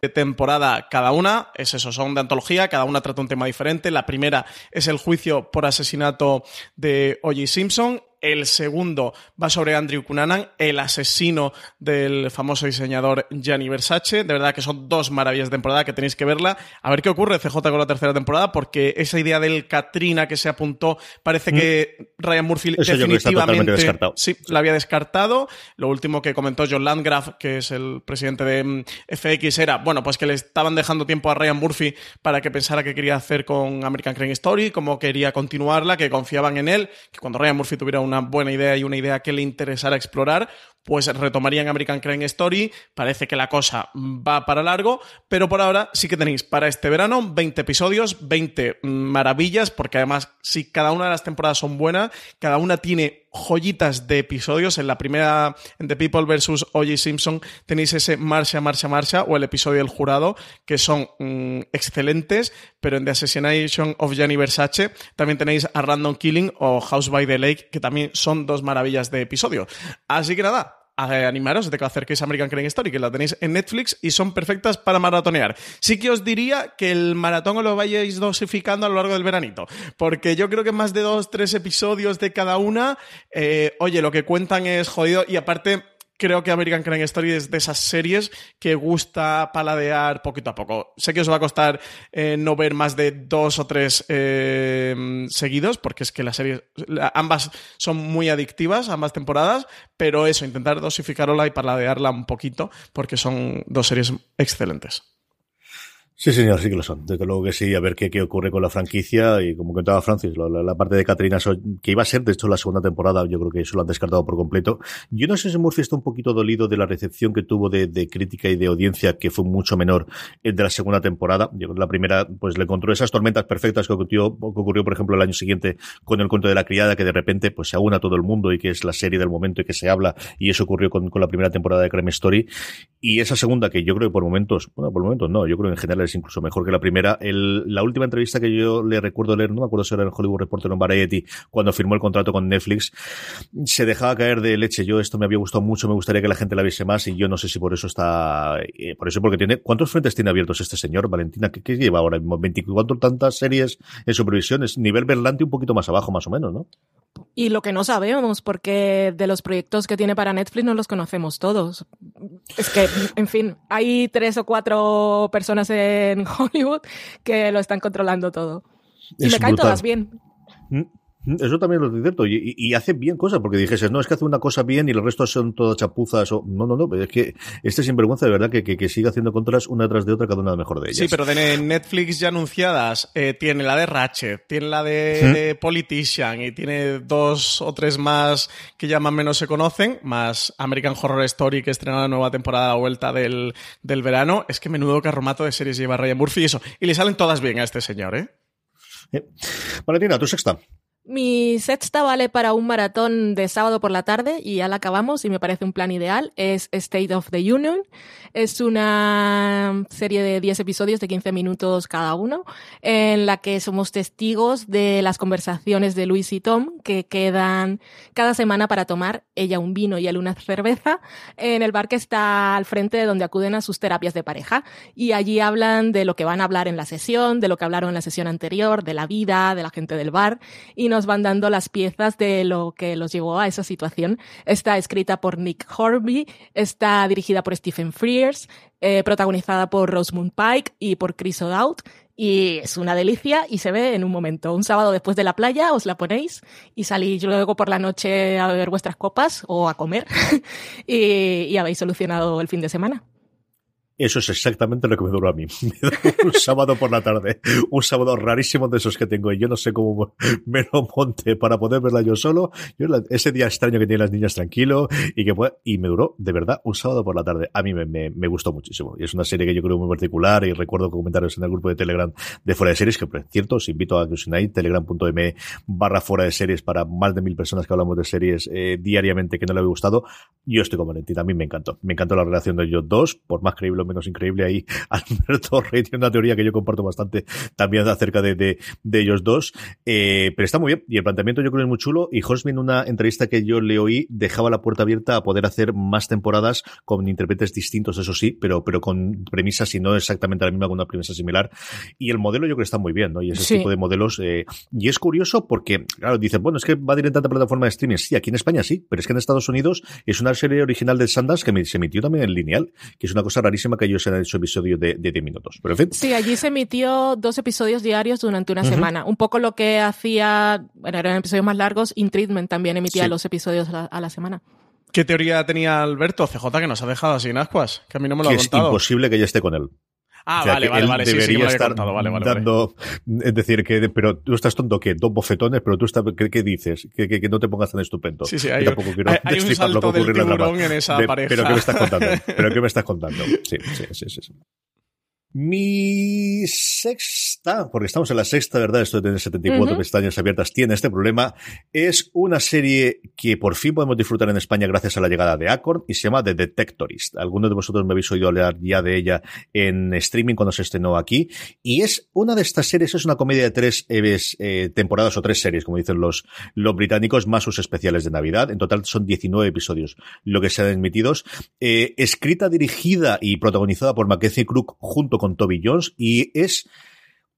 de temporada cada una, es eso, son de antología, cada una trata un tema diferente. La primera es el juicio por asesinato de O.J. Simpson el segundo va sobre Andrew Cunanan, el asesino del famoso diseñador Gianni Versace. De verdad que son dos maravillas de temporada que tenéis que verla. A ver qué ocurre CJ con la tercera temporada, porque esa idea del Katrina que se apuntó, parece que mm. Ryan Murphy definitivamente sí, la había descartado. Lo último que comentó John Landgraf, que es el presidente de mm, FX, era, bueno, pues que le estaban dejando tiempo a Ryan Murphy para que pensara qué quería hacer con American Crime Story, cómo quería continuarla, que confiaban en él, que cuando Ryan Murphy tuviera un una buena idea y una idea que le interesara explorar, pues retomarían American Crime Story. Parece que la cosa va para largo, pero por ahora sí que tenéis para este verano 20 episodios, 20 maravillas, porque además, si cada una de las temporadas son buenas, cada una tiene joyitas de episodios. En la primera, en The People vs. O.J. Simpson, tenéis ese Marcha, Marcha, Marcha o el episodio del jurado, que son mm, excelentes, pero en The Assassination of Gianni Versace también tenéis a Random Killing o House by the Lake, que también son dos maravillas de episodio. Así que nada, animaros de que acerquéis a American Crime Story, que la tenéis en Netflix y son perfectas para maratonear. Sí que os diría que el maratón os lo vayáis dosificando a lo largo del veranito, porque yo creo que más de dos, tres episodios de cada una, eh, oye, lo que cuentan es jodido y aparte creo que American Crime Story es de esas series que gusta paladear poquito a poco. Sé que os va a costar eh, no ver más de dos o tres eh, seguidos, porque es que las series, ambas son muy adictivas, ambas temporadas, pero eso, intentar dosificarla y paladearla un poquito, porque son dos series excelentes. Sí, señor, sí que lo son. Desde luego que sí, a ver qué, qué ocurre con la franquicia y como contaba Francis, la, parte de Katrina, que iba a ser de hecho la segunda temporada, yo creo que eso lo han descartado por completo. Yo no sé si Murphy está un poquito dolido de la recepción que tuvo de, crítica y de audiencia, que fue mucho menor de la segunda temporada. Yo creo que la primera, pues le encontró esas tormentas perfectas que ocurrió, que ocurrió, por ejemplo, el año siguiente con el cuento de la criada, que de repente pues se aúna todo el mundo y que es la serie del momento y que se habla, y eso ocurrió con, con la primera temporada de Crime Story. Y esa segunda, que yo creo que por momentos, bueno, por momentos no, yo creo que en general incluso mejor que la primera. El, la última entrevista que yo le recuerdo leer, no me acuerdo si era en Hollywood Reporter o en Variety, cuando firmó el contrato con Netflix, se dejaba caer de leche. Yo esto me había gustado mucho, me gustaría que la gente la viese más y yo no sé si por eso está, eh, por eso porque tiene, ¿cuántos frentes tiene abiertos este señor, Valentina? ¿Qué, lleva ahora mismo? ¿24 tantas series en supervisión? Es nivel Berlanti un poquito más abajo, más o menos, ¿no? Y lo que no sabemos, porque de los proyectos que tiene para Netflix no los conocemos todos. Es que, en fin, hay tres o cuatro personas en Hollywood que lo están controlando todo. Y me caen todas bien. Eso también lo es cierto. Y, y, hace bien cosas, porque dijese, no, es que hace una cosa bien y el resto son todas chapuzas. O... No, no, no, pero es que este sinvergüenza de verdad que, que, sigue haciendo contras una tras de otra, cada una mejor de ellas. Sí, pero de Netflix ya anunciadas, eh, tiene la de Ratchet, tiene la de, Politician y tiene dos o tres más que ya más o menos se conocen, más American Horror Story que estrena la nueva temporada a vuelta del, del verano. Es que menudo carromato de series lleva Ryan Murphy y eso. Y le salen todas bien a este señor, ¿eh? eh. Valentina, tu sexta. Mi sexta vale para un maratón de sábado por la tarde y ya la acabamos y me parece un plan ideal. Es State of the Union. Es una serie de 10 episodios de 15 minutos cada uno en la que somos testigos de las conversaciones de Luis y Tom que quedan cada semana para tomar ella un vino y él una cerveza en el bar que está al frente de donde acuden a sus terapias de pareja. Y allí hablan de lo que van a hablar en la sesión, de lo que hablaron en la sesión anterior, de la vida, de la gente del bar y nos van dando las piezas de lo que los llevó a esa situación. Está escrita por Nick Horby, está dirigida por Stephen Frears, eh, protagonizada por Rosamund Pike y por Chris O'Dowd. Y es una delicia y se ve en un momento. Un sábado después de la playa os la ponéis y salís luego por la noche a beber vuestras copas o a comer y habéis solucionado el fin de semana. Eso es exactamente lo que me duró a mí. Un sábado por la tarde, un sábado rarísimo de esos que tengo y yo no sé cómo me lo monte para poder verla yo solo. Ese día extraño que tienen las niñas tranquilo y que y me duró de verdad un sábado por la tarde. A mí me, me, me gustó muchísimo y es una serie que yo creo muy particular y recuerdo comentarios en el grupo de Telegram de fuera de series que por cierto os invito a que os unáis telegram.m barra fuera de series para más de mil personas que hablamos de series eh, diariamente que no le había gustado. Yo estoy con Valentín, a mí me encantó. Me encantó la relación de ellos dos, por más creíble menos increíble ahí. Alberto Rey tiene una teoría que yo comparto bastante también acerca de, de, de ellos dos. Eh, pero está muy bien y el planteamiento yo creo es muy chulo y Hosmin en una entrevista que yo le oí dejaba la puerta abierta a poder hacer más temporadas con intérpretes distintos, eso sí, pero, pero con premisas y no exactamente la misma con una premisa similar. Y el modelo yo creo que está muy bien, ¿no? Y ese Sí. tipo de modelos. eh, y es curioso porque, claro, dicen, bueno, es que va a ir en tanta plataforma de streaming. Sí, aquí en España sí, pero es que en Estados Unidos es una serie original de Sundance que se emitió también en lineal, que es una cosa rarísima que ellos han hecho episodio de, de 10 minutos. Pero en fin, Sí, allí se emitió dos episodios diarios durante una semana. Un poco lo que hacía, bueno, eran episodios más largos, In Treatment también emitía Sí. los episodios a la, a la semana. ¿Qué teoría tenía Alberto CJ que nos ha dejado así en ascuas? Que a mí no me lo que ha es imposible que ella esté con él. Ah, O sea, vale, vale, vale. Sí, sí, estar. Vale, vale, vale. dando, es decir, que, pero tú estás tonto, que dos bofetones, pero tú estás, ¿qué, qué dices? Que, que, que no te pongas tan estupendo. Sí, sí, hay, tampoco quiero hay- hay un destripar lo que salto del tiburón en esa De- pareja. Pero ¿qué me estás contando? ¿Pero qué me estás contando? Sí, sí, sí, sí. Mi sexta, porque estamos en la sexta, ¿verdad? Esto de tener 74 Ujú. pestañas abiertas tiene este problema. Es una serie que por fin podemos disfrutar en España gracias a la llegada de Acorn y se llama The Detectorist. Algunos de vosotros me habéis oído hablar ya de ella en streaming cuando se estrenó aquí. Y es una de estas series, es una comedia de tres eh, eh, temporadas o tres series, como dicen los, los británicos, más sus especiales de Navidad. En total son 19 episodios lo que se han emitidos. Eh, escrita, dirigida y protagonizada por Mackenzie Crook junto con Toby Jones y es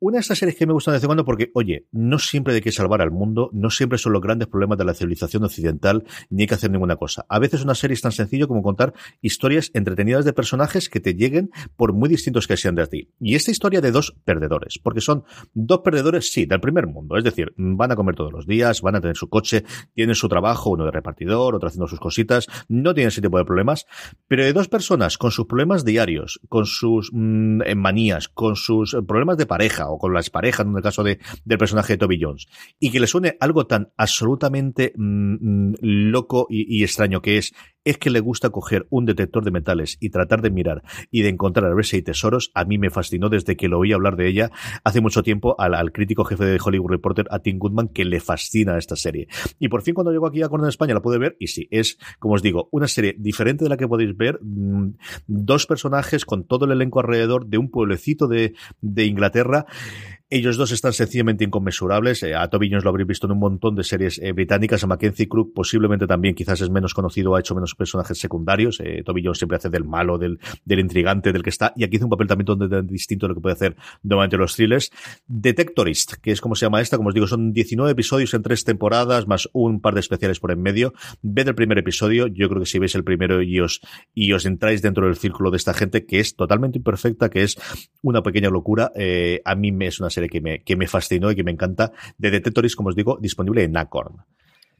una de estas series que me gustan de vez en cuando porque, oye, no siempre hay que salvar al mundo, no siempre son los grandes problemas de la civilización occidental, ni hay que hacer ninguna cosa. A veces una serie es tan sencillo como contar historias entretenidas de personajes que te lleguen por muy distintos que sean de ti. Y esta historia de dos perdedores, porque son dos perdedores, sí, del primer mundo. Es decir, van a comer todos los días, van a tener su coche, tienen su trabajo, uno de repartidor, otro haciendo sus cositas, no tienen ese tipo de problemas, pero de dos personas con sus problemas diarios, con sus mm, manías, con sus eh, problemas de pareja o con las parejas, en el caso de, del personaje de Toby Jones, y que le suene algo tan absolutamente mm, mm, loco y, y extraño que es, es que le gusta coger un detector de metales y tratar de mirar y de encontrar a ver si hay tesoros, a mí me fascinó desde que lo oí hablar de ella hace mucho tiempo al, al crítico jefe de Hollywood Reporter, a Tim Goodman, que le fascina esta serie. Y por fin cuando llegó aquí a Corner en España la pude ver y sí, es, como os digo, una serie diferente de la que podéis ver, mm, dos personajes con todo el elenco alrededor de un pueblecito de, de Inglaterra. Ellos dos están sencillamente inconmensurables. Eh, a Toby Jones lo habréis visto en un montón de series eh, británicas. A Mackenzie Crook posiblemente también quizás es menos conocido, ha hecho menos personajes secundarios. Eh, Toby Jones siempre hace del malo, del, intrigante, del que está. Y aquí hace un papel también distinto de lo que puede hacer normalmente los thrillers. Detectorist, que es como se llama esta. Como os digo, son 19 episodios en tres temporadas, más un par de especiales por en medio. Ved el primer episodio. Yo creo que si veis el primero y os, y os entráis dentro del círculo de esta gente, que es totalmente imperfecta, que es una pequeña locura, eh, a mí me es una serie que me, que me fascinó y que me encanta. De Detectorist, como os digo, disponible en Acorn.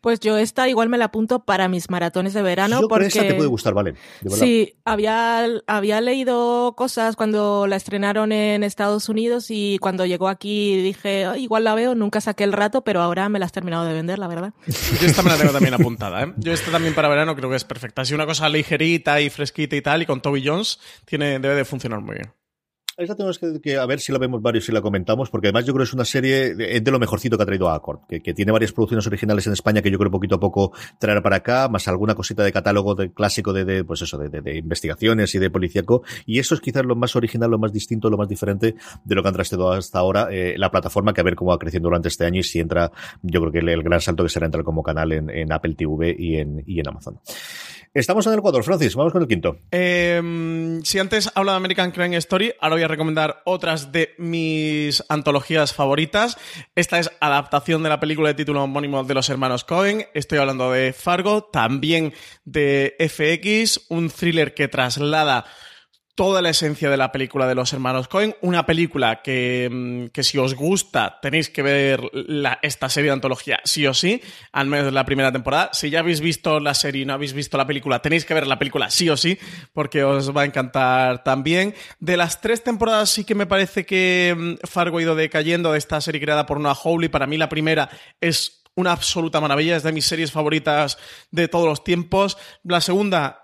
Pues yo esta igual me la apunto para mis maratones de verano Yo porque creo que esta te puede gustar, ¿vale? De verdad. Sí, había, había leído cosas cuando la estrenaron en Estados Unidos y cuando llegó aquí dije, "Ay, igual la veo, nunca saqué el rato, pero ahora me la has terminado de vender, la verdad. Yo esta me la tengo también apuntada, ¿eh? Yo esta también para verano creo que es perfecta. Así una cosa ligerita y fresquita y tal, y con Toby Jones tiene, debe de funcionar muy bien. Esta tenemos que, a ver si la vemos varios y la comentamos, porque además yo creo que es una serie de, de lo mejorcito que ha traído Acord, que, que tiene varias producciones originales en España que yo creo poquito a poco traer para acá, más alguna cosita de catálogo de clásico de, de pues eso, de, de, investigaciones y de policíaco. Y eso es quizás lo más original, lo más distinto, lo más diferente de lo que han traído hasta ahora eh, la plataforma, que a ver cómo va creciendo durante este año y si entra, yo creo que el, el gran salto que será entrar como canal en, en Apple TV y en, y en Amazon. Estamos en el cuadro, Francis, vamos con el quinto. Eh, si antes habla de American Crime Story, ahora voy a recomendar otras de mis antologías favoritas. Esta es adaptación de la película de título homónimo de los hermanos Cohen. Estoy hablando de Fargo, también de FX, un thriller que traslada toda la esencia de la película de los hermanos Cohen. Una película que, mm, que si os gusta tenéis que ver la- esta serie de antología sí o sí, al menos la primera temporada. Si ya habéis visto la serie y no habéis visto la película, tenéis que ver la película sí o sí, porque os va a encantar también. De las tres temporadas sí que me parece que mm, Fargo ha ido decayendo de esta serie creada por Noah Hawley. Para mí la primera es una absoluta maravilla, es de mis series favoritas de todos los tiempos. La segunda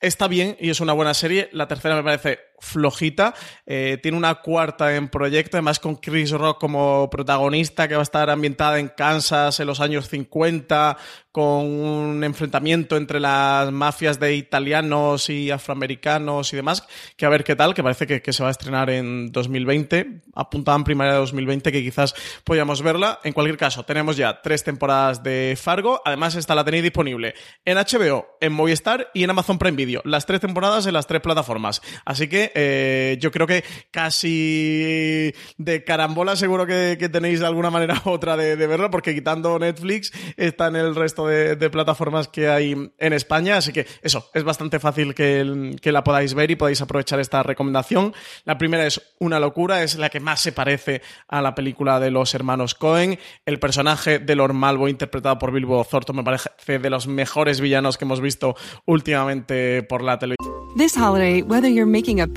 está bien y es una buena serie. La tercera me parece flojita. Eh, tiene una cuarta en proyecto, además con Chris Rock como protagonista, que va a estar ambientada en Kansas en los años 50, con un enfrentamiento entre las mafias de italianos y afroamericanos y demás, que a ver qué tal, que parece que, que se va a estrenar en 2020. Apuntaban primavera de 2020, que quizás podíamos verla. En cualquier caso, tenemos ya tres temporadas de Fargo. Además, esta la tenéis disponible en HBO, en Movistar y en Amazon Prime Video. Las tres temporadas en las tres plataformas. Así eh, yo creo que casi de carambola seguro que, tenéis de alguna manera u otra de, de verlo, porque quitando Netflix está en el resto de, plataformas que hay en España. Así que eso, es bastante fácil que, la podáis ver y podáis aprovechar esta recomendación. La primera es una locura, es la que más se parece a la película de los hermanos Cohen. El personaje de Lord Malvo, interpretado por Bilbo Thornton, me parece de los mejores villanos que hemos visto últimamente por la televisión.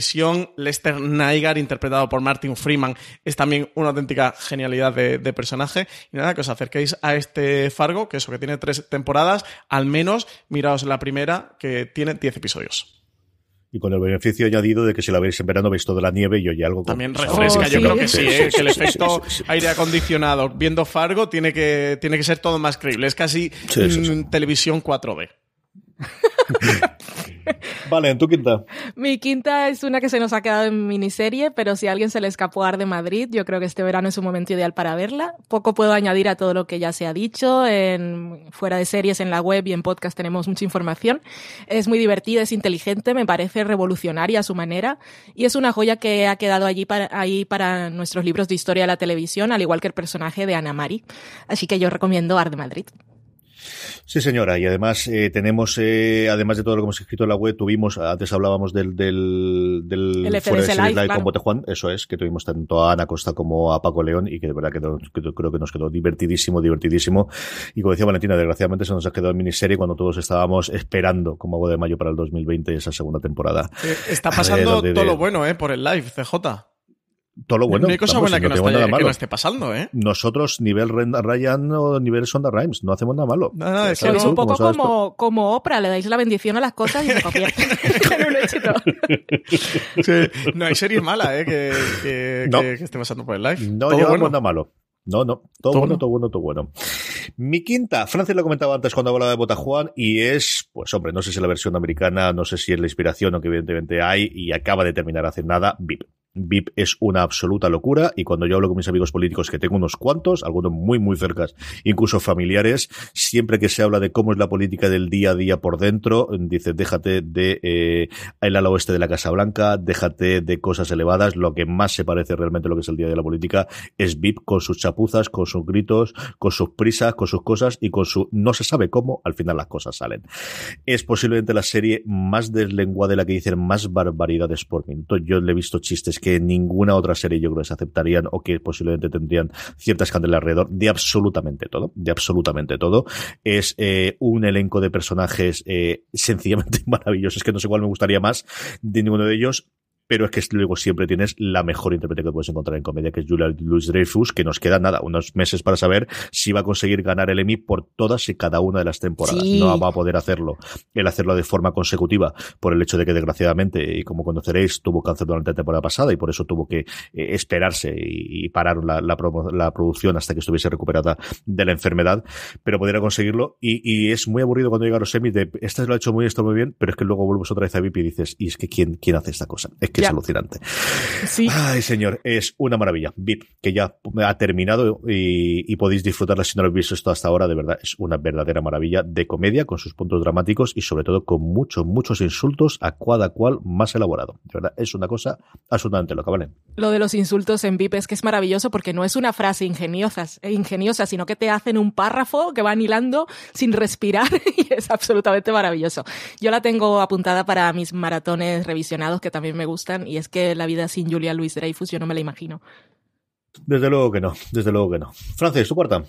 Televisión. Lester Nygaard, interpretado por Martin Freeman, es también una auténtica genialidad de, de personaje. Y nada, que os acerquéis a este Fargo, que eso que tiene tres temporadas, al menos miraos la primera, que tiene 10 episodios. Y con el beneficio añadido de que si la veis en verano veis toda la nieve y oye algo. con- También refresca, Oh, yo sí. creo que sí, ¿eh? que el efecto aire acondicionado viendo Fargo tiene que, tiene que ser todo más creíble. Es casi Sí, sí, sí. mm, televisión 4D. Vale, en tu quinta. Mi quinta es una que se nos ha quedado en miniserie, pero si a alguien se le escapó Ar de Madrid, yo creo que este verano es un momento ideal para verla. Poco puedo añadir a todo lo que ya se ha dicho. En, fuera de series, en la web y en podcast tenemos mucha información. Es muy divertida, es inteligente, me parece revolucionaria a su manera y es una joya que ha quedado allí para, ahí para nuestros libros de historia de la televisión, al igual que el personaje de Ana Mari. Así que yo recomiendo Ar de Madrid. Sí, señora. Y además eh, tenemos, eh, además de todo lo que hemos escrito en la web, tuvimos, antes hablábamos del, del, del El fuera de series Live, live claro. con Bote Juan, eso es, que tuvimos tanto a Ana Costa como a Paco León y que de verdad que, nos- que creo que nos quedó divertidísimo, divertidísimo. Y como decía Valentina, desgraciadamente se nos ha quedado en miniserie cuando todos estábamos esperando como agua de mayo para el 2020 esa segunda temporada. Eh, Está pasando de- todo lo bueno, ¿eh? Por el live, CJ. Todo lo bueno. no hay cosa vamos, buena y que no, esté, nada que malo. no esté pasando, ¿eh? Nosotros, nivel Ryan o nivel Sonda Rhymes, no hacemos nada malo. No, no, es que un poco como, como Oprah, le dais la bendición a las cosas y se convierte en un éxito. Sí, no hay serie mala, ¿eh? Que, que, No. que- que esté pasando por el live. No Todo llevamos bueno. nada malo. No, no, todo, Todo bueno, todo bueno, todo bueno. Mi quinta, Francis lo comentaba antes cuando hablaba de Botajuan y es, pues hombre, no sé si es la versión americana, no sé si es la inspiración o que evidentemente hay y acaba de terminar hace nada, VIP. VIP es una absoluta locura y cuando yo hablo con mis amigos políticos, que tengo unos cuantos, algunos muy, muy cercas, incluso familiares, siempre que se habla de cómo es la política del día a día por dentro, dice, déjate de eh, el ala oeste de la Casa Blanca, déjate de cosas elevadas, lo que más se parece realmente a lo que es el día de la política es VIP con sus chapuzas, con sus gritos, con sus prisas, con sus cosas y con su no se sabe cómo, al final las cosas salen. Es posiblemente la serie más deslenguada de la que dicen más barbaridades por minuto. Yo le he visto chistes que ninguna otra serie yo creo que se aceptarían o que posiblemente tendrían cierta escándalo alrededor de absolutamente todo, de absolutamente todo. Es eh, un elenco de personajes eh, sencillamente maravillosos, que no sé cuál me gustaría más de ninguno de ellos pero es que luego siempre tienes la mejor intérprete que puedes encontrar en comedia, que es Julia Louis Dreyfus, que nos queda nada, unos meses para saber si va a conseguir ganar el Emmy por todas y cada una de las temporadas. Sí. No va a poder hacerlo, el hacerlo de forma consecutiva, por el hecho de que desgraciadamente, y como conoceréis, tuvo cáncer durante la temporada pasada y por eso tuvo que eh, esperarse y, y parar la, la promo- la producción hasta que estuviese recuperada de la enfermedad, pero podría conseguirlo y, y es muy aburrido cuando llega a los semis de, esta lo ha hecho muy, esto muy bien, pero es que luego vuelves otra vez a VIP y dices, y es que ¿quién, quién hace esta cosa? Es que es Ya. alucinante. Sí. Ay, señor, es una maravilla. VIP, que ya ha terminado y, y podéis disfrutarla si no lo habéis visto esto hasta ahora. De verdad, es una verdadera maravilla de comedia con sus puntos dramáticos y sobre todo con muchos, muchos insultos a cada cual más elaborado. De verdad, es una cosa absolutamente loca, ¿vale? Lo de los insultos en VIP es que es maravilloso porque no es una frase ingeniosa, ingeniosa sino que te hacen un párrafo que van hilando sin respirar y es absolutamente maravilloso. Yo la tengo apuntada para mis maratones revisionados que también me y es que la vida sin Julia Louis Dreyfus yo no me la imagino. Desde luego que no, desde luego que no. Francis, tu cuarta.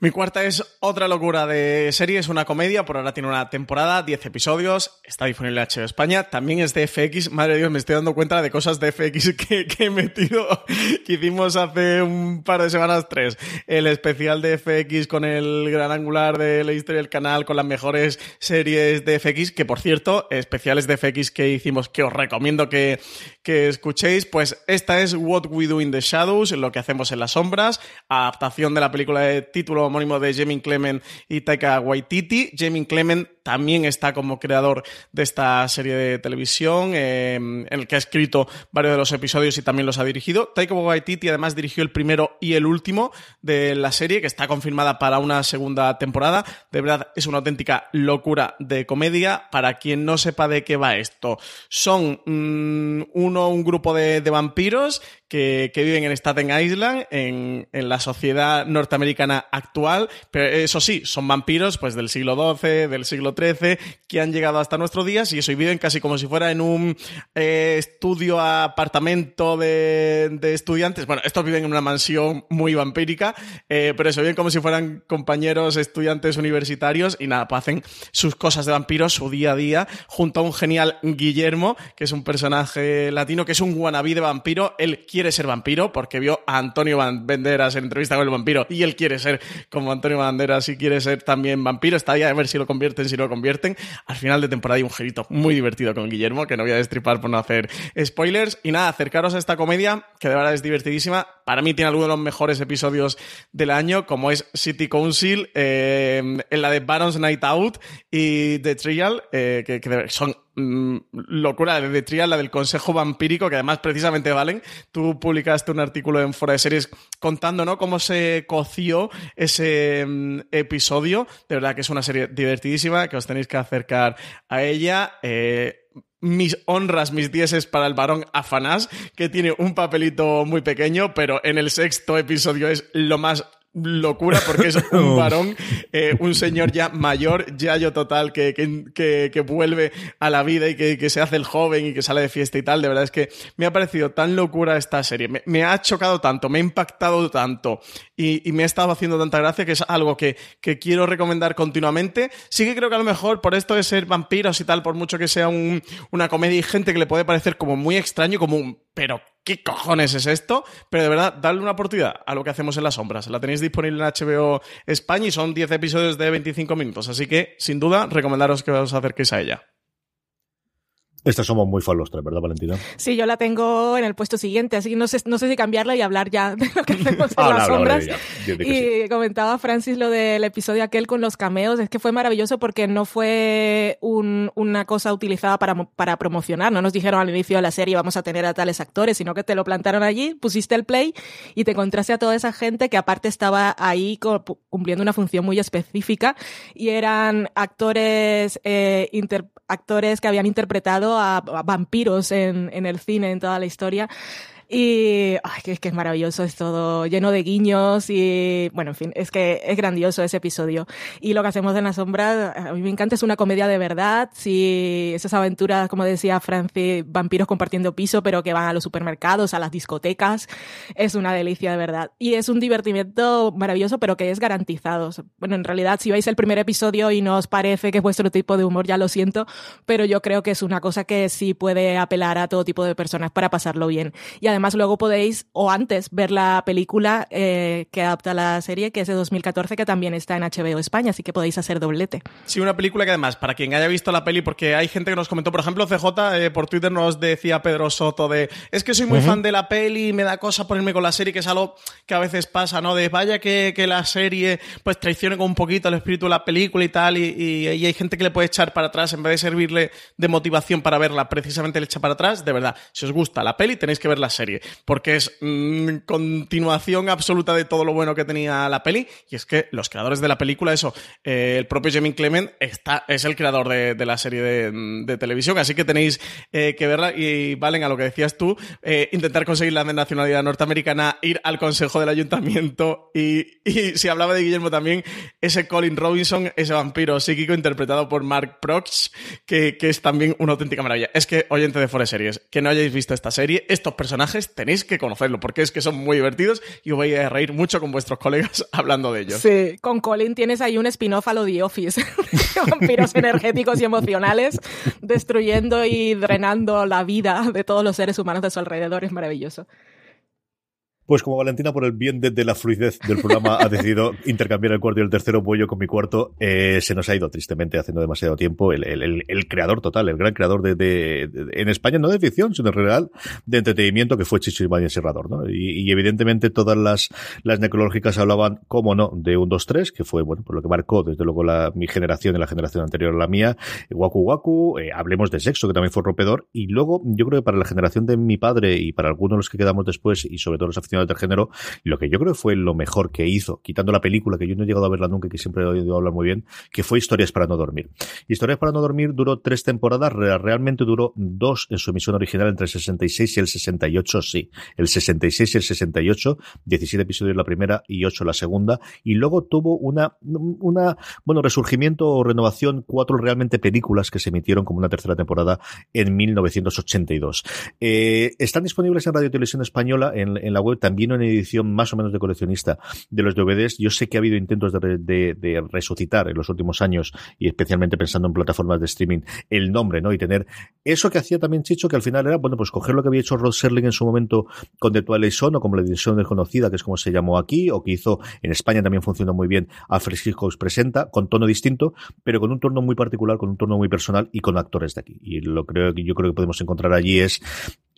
Mi cuarta es otra locura de serie, es una comedia, por ahora tiene una temporada, 10 episodios, está disponible en HBO España, también es de FX, madre de Dios, me estoy dando cuenta de cosas de FX que, que he metido, que hicimos hace un par de semanas, tres, el especial de FX con el gran angular de la historia del canal, con las mejores series de FX, que por cierto, especiales de FX que hicimos, que os recomiendo que, que escuchéis, pues esta es What We Do in the Shadows, lo que hacemos en las sombras, adaptación de la película de título homónimo de Jamie Clement y Taika Waititi. Jamie Clement también está como creador de esta serie de televisión, eh, en el que ha escrito varios de los episodios y también los ha dirigido. Taika Waititi además dirigió el primero y el último de la serie, que está confirmada para una segunda temporada. De verdad, es una auténtica locura de comedia. Para quien no sepa de qué va esto, son mm, uno, un grupo de, de vampiros que, que viven en Staten Island, en, en la sociedad norteamericana actual, pero eso sí, son vampiros pues del siglo XII, del siglo XIII, que han llegado hasta nuestros días y eso, y viven casi como si fuera en un eh, estudio apartamento de, estudiantes. Bueno, estos viven en una mansión muy vampírica, eh, pero eso, viven como si fueran compañeros estudiantes universitarios y nada, pues hacen sus cosas de vampiros, su día a día, junto a un genial Guillermo, que es un personaje latino, que es un wannabe de vampiro. Él quiere ser vampiro porque vio a Antonio Banderas en entrevista con el vampiro y él quiere ser como Antonio Banderas y quiere ser también vampiro. Está ahí a ver si lo convierten, si no lo convierten. Al final de temporada hay un girito muy divertido con Guillermo, que no voy a destripar por no hacer spoilers. Y nada, acercaros a esta comedia, que de verdad es divertidísima. Para mí tiene algunos de los mejores episodios del año, como es City Council, eh, en la de Baron's Night Out y The Trial, eh, que, son mm, locura de Trial, la del Consejo Vampírico, que además precisamente valen. Tú publicaste un artículo en Fora de Series contando, ¿no? Cómo se coció ese mm, episodio. De verdad que es una serie divertidísima, que os tenéis que acercar a ella. Eh, mis honras, mis dieces para el varón Afanás, que tiene un papelito muy pequeño, pero en el sexto episodio es lo más locura porque es un varón, eh, un señor ya mayor, yayo total, que, que, que, vuelve a la vida y que, que se hace el joven y que sale de fiesta y tal. De verdad es que me ha parecido tan locura esta serie. Me, me ha chocado tanto, me ha impactado tanto y, y me ha estado haciendo tanta gracia que es algo que, que quiero recomendar continuamente. Sí que creo que a lo mejor por esto de ser vampiros y tal, por mucho que sea un- una comedia y gente que le puede parecer como muy extraño, como un, pero ¿qué cojones es esto? Pero de verdad, darle una oportunidad a lo que hacemos en las sombras. La tenéis disponible en HBO España y son 10 episodios de 25 minutos. Así que, sin duda, recomendaros que os acerquéis a ella. Estas somos muy fan los tres, ¿verdad, Valentina? Sí, yo la tengo en el puesto siguiente, así que no sé, no sé si cambiarla y hablar ya de lo que hacemos en Habla, las sombras. Y comentaba Francis lo del episodio aquel con los cameos, es que fue maravilloso porque no fue un- una cosa utilizada para, para promocionar, no nos dijeron al inicio de la serie vamos a tener a tales actores, sino que te lo plantaron allí, pusiste el play y te encontraste a toda esa gente que aparte estaba ahí cumpliendo una función muy específica y eran actores, eh, inter- actores que habían interpretado a, vampiros en el cine, en toda la historia. Y ay, es que es maravilloso, es todo lleno de guiños y bueno, en fin, es que es grandioso ese episodio. Y lo que hacemos en la sombra, a mí me encanta, es una comedia de verdad, si esas aventuras, como decía Francis, vampiros compartiendo piso, pero que van a los supermercados, a las discotecas, es una delicia de verdad. Y es un divertimiento maravilloso, pero que es garantizado. Bueno, en realidad, si veis el primer episodio y no os parece que es vuestro tipo de humor, ya lo siento, pero yo creo que es una cosa que sí puede apelar a todo tipo de personas para pasarlo bien. Y además Además, luego podéis, o antes, ver la película eh, que adapta la serie, que es de 2014, que también está en HBO España, así que podéis hacer doblete. Sí, una película que además, para quien haya visto la peli, porque hay gente que nos comentó, por ejemplo, CJ, eh, por Twitter nos decía Pedro Soto de, es que soy muy fan de la peli y me da cosa ponerme con la serie, que es algo que a veces pasa, ¿no? De vaya que, que la serie pues traicione con un poquito el espíritu de la película y tal, y, y, y hay gente que le puede echar para atrás, en vez de servirle de motivación para verla, precisamente le echa para atrás. De verdad, si os gusta la peli, tenéis que ver la serie porque es mm, continuación absoluta de todo lo bueno que tenía la peli. Y es que los creadores de la película, eso, eh, el propio Jamie Clement está, es el creador de, la serie de, de, televisión, así que tenéis eh, que verla. Y Valen, a lo que decías tú, eh, intentar conseguir la nacionalidad norteamericana, ir al consejo del ayuntamiento y, si hablaba de Guillermo también, ese Colin Robinson, ese vampiro psíquico interpretado por Mark Prox, que, que es también una auténtica maravilla. Es que, oyente de Forest Series, que no hayáis visto esta serie, estos personajes tenéis que conocerlo, porque es que son muy divertidos y os voy a reír mucho con vuestros colegas hablando de ellos. Sí, con Colin tienes ahí un spin-off a lo Office, vampiros energéticos y emocionales, destruyendo y drenando la vida de todos los seres humanos de su alrededor, es maravilloso. Pues como Valentina, por el bien de, de, la fluidez del programa, ha decidido intercambiar el cuarto y el tercero pollo con mi cuarto, eh, se nos ha ido tristemente haciendo demasiado tiempo el, el, el, el creador total, el gran creador de, de, en España, no de ficción, sino en real, de entretenimiento, que fue Chicho Ibañez Serrador, ¿no? Y, y, evidentemente todas las, las necrológicas hablaban, como no, de un 2-3, que fue, bueno, por lo que marcó desde luego la, mi generación y la generación anterior a la mía, Waku Waku, eh, hablemos de sexo, que también fue rompedor, y luego yo creo que para la generación de mi padre y para algunos de los que quedamos después, y sobre todo los aficionados del género, lo que yo creo fue lo mejor que hizo, quitando la película, que yo no he llegado a verla nunca y que siempre he oído hablar muy bien, que fue Historias para no dormir. Historias para no dormir duró tres temporadas, realmente duró dos en su emisión original entre el 66 y el 68, sí. El 66 y el 68, 17 episodios la primera y 8 la segunda, y luego tuvo una, una, bueno, resurgimiento o renovación, cuatro realmente películas que se emitieron como una tercera temporada en 1982. Eh, están disponibles en Radio Televisión Española, en la web, también en edición más o menos de coleccionista de los DVDs. Yo sé que ha habido intentos de, resucitar en los últimos años y especialmente pensando en plataformas de streaming el nombre, ¿no? Y tener eso que hacía también Chicho, que al final era, bueno, pues coger lo que había hecho Rod Serling en su momento con The Twilight Zone o como la edición desconocida, que es como se llamó aquí, o que hizo en España también funcionó muy bien Alfred Hitchcock presenta, con tono distinto, pero con un tono muy particular, con un tono muy personal y con actores de aquí. Y lo creo que yo creo que podemos encontrar allí es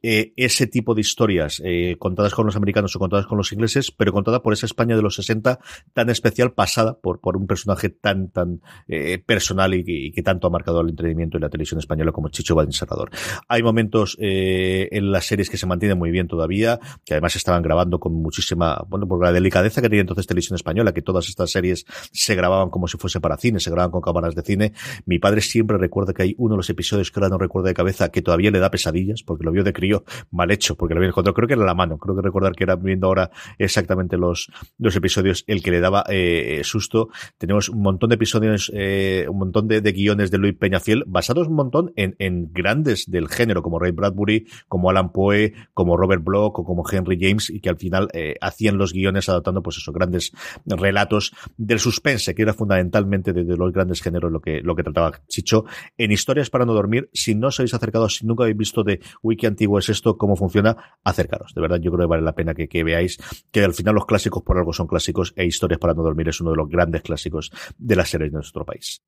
eh, ese tipo de historias eh, contadas con los americanos o contadas con los ingleses, pero contada por esa España de los 60 tan especial, pasada por, por un personaje tan, tan eh, personal y, que tanto ha marcado el entretenimiento y la televisión española como Chicho Serrador. Hay momentos eh, en las series que se mantienen muy bien todavía, que además estaban grabando con muchísima, bueno, por la delicadeza que tenía entonces televisión española, que todas estas series se grababan como si fuese para cine, se grababan con cámaras de cine. Mi padre siempre recuerda que hay uno de los episodios que ahora no recuerdo de cabeza, que todavía le da pesadillas, porque lo vio de crío mal hecho, porque lo había encontrado, creo que era la mano, creo que recordar que era viendo ahora exactamente los, los episodios el que le daba eh, susto. Tenemos un montón de episodios, eh, un montón de, guiones de Luis Peñafiel, basados un montón en, en grandes del género, como Ray Bradbury, como Alan Poe, como Robert Bloch o como Henry James, y que al final eh, hacían los guiones adaptando pues esos grandes relatos del suspense, que era fundamentalmente de, los grandes géneros lo que, lo que trataba Chicho. En Historias para no dormir, si no os habéis acercado, si nunca habéis visto de Wiki Antiguo es esto, cómo funciona, acercaros. De verdad, yo creo que vale la pena que, que, veáis que al final los clásicos por algo son clásicos e Historias para no dormir es uno de los grandes clásicos de las series de nuestro país.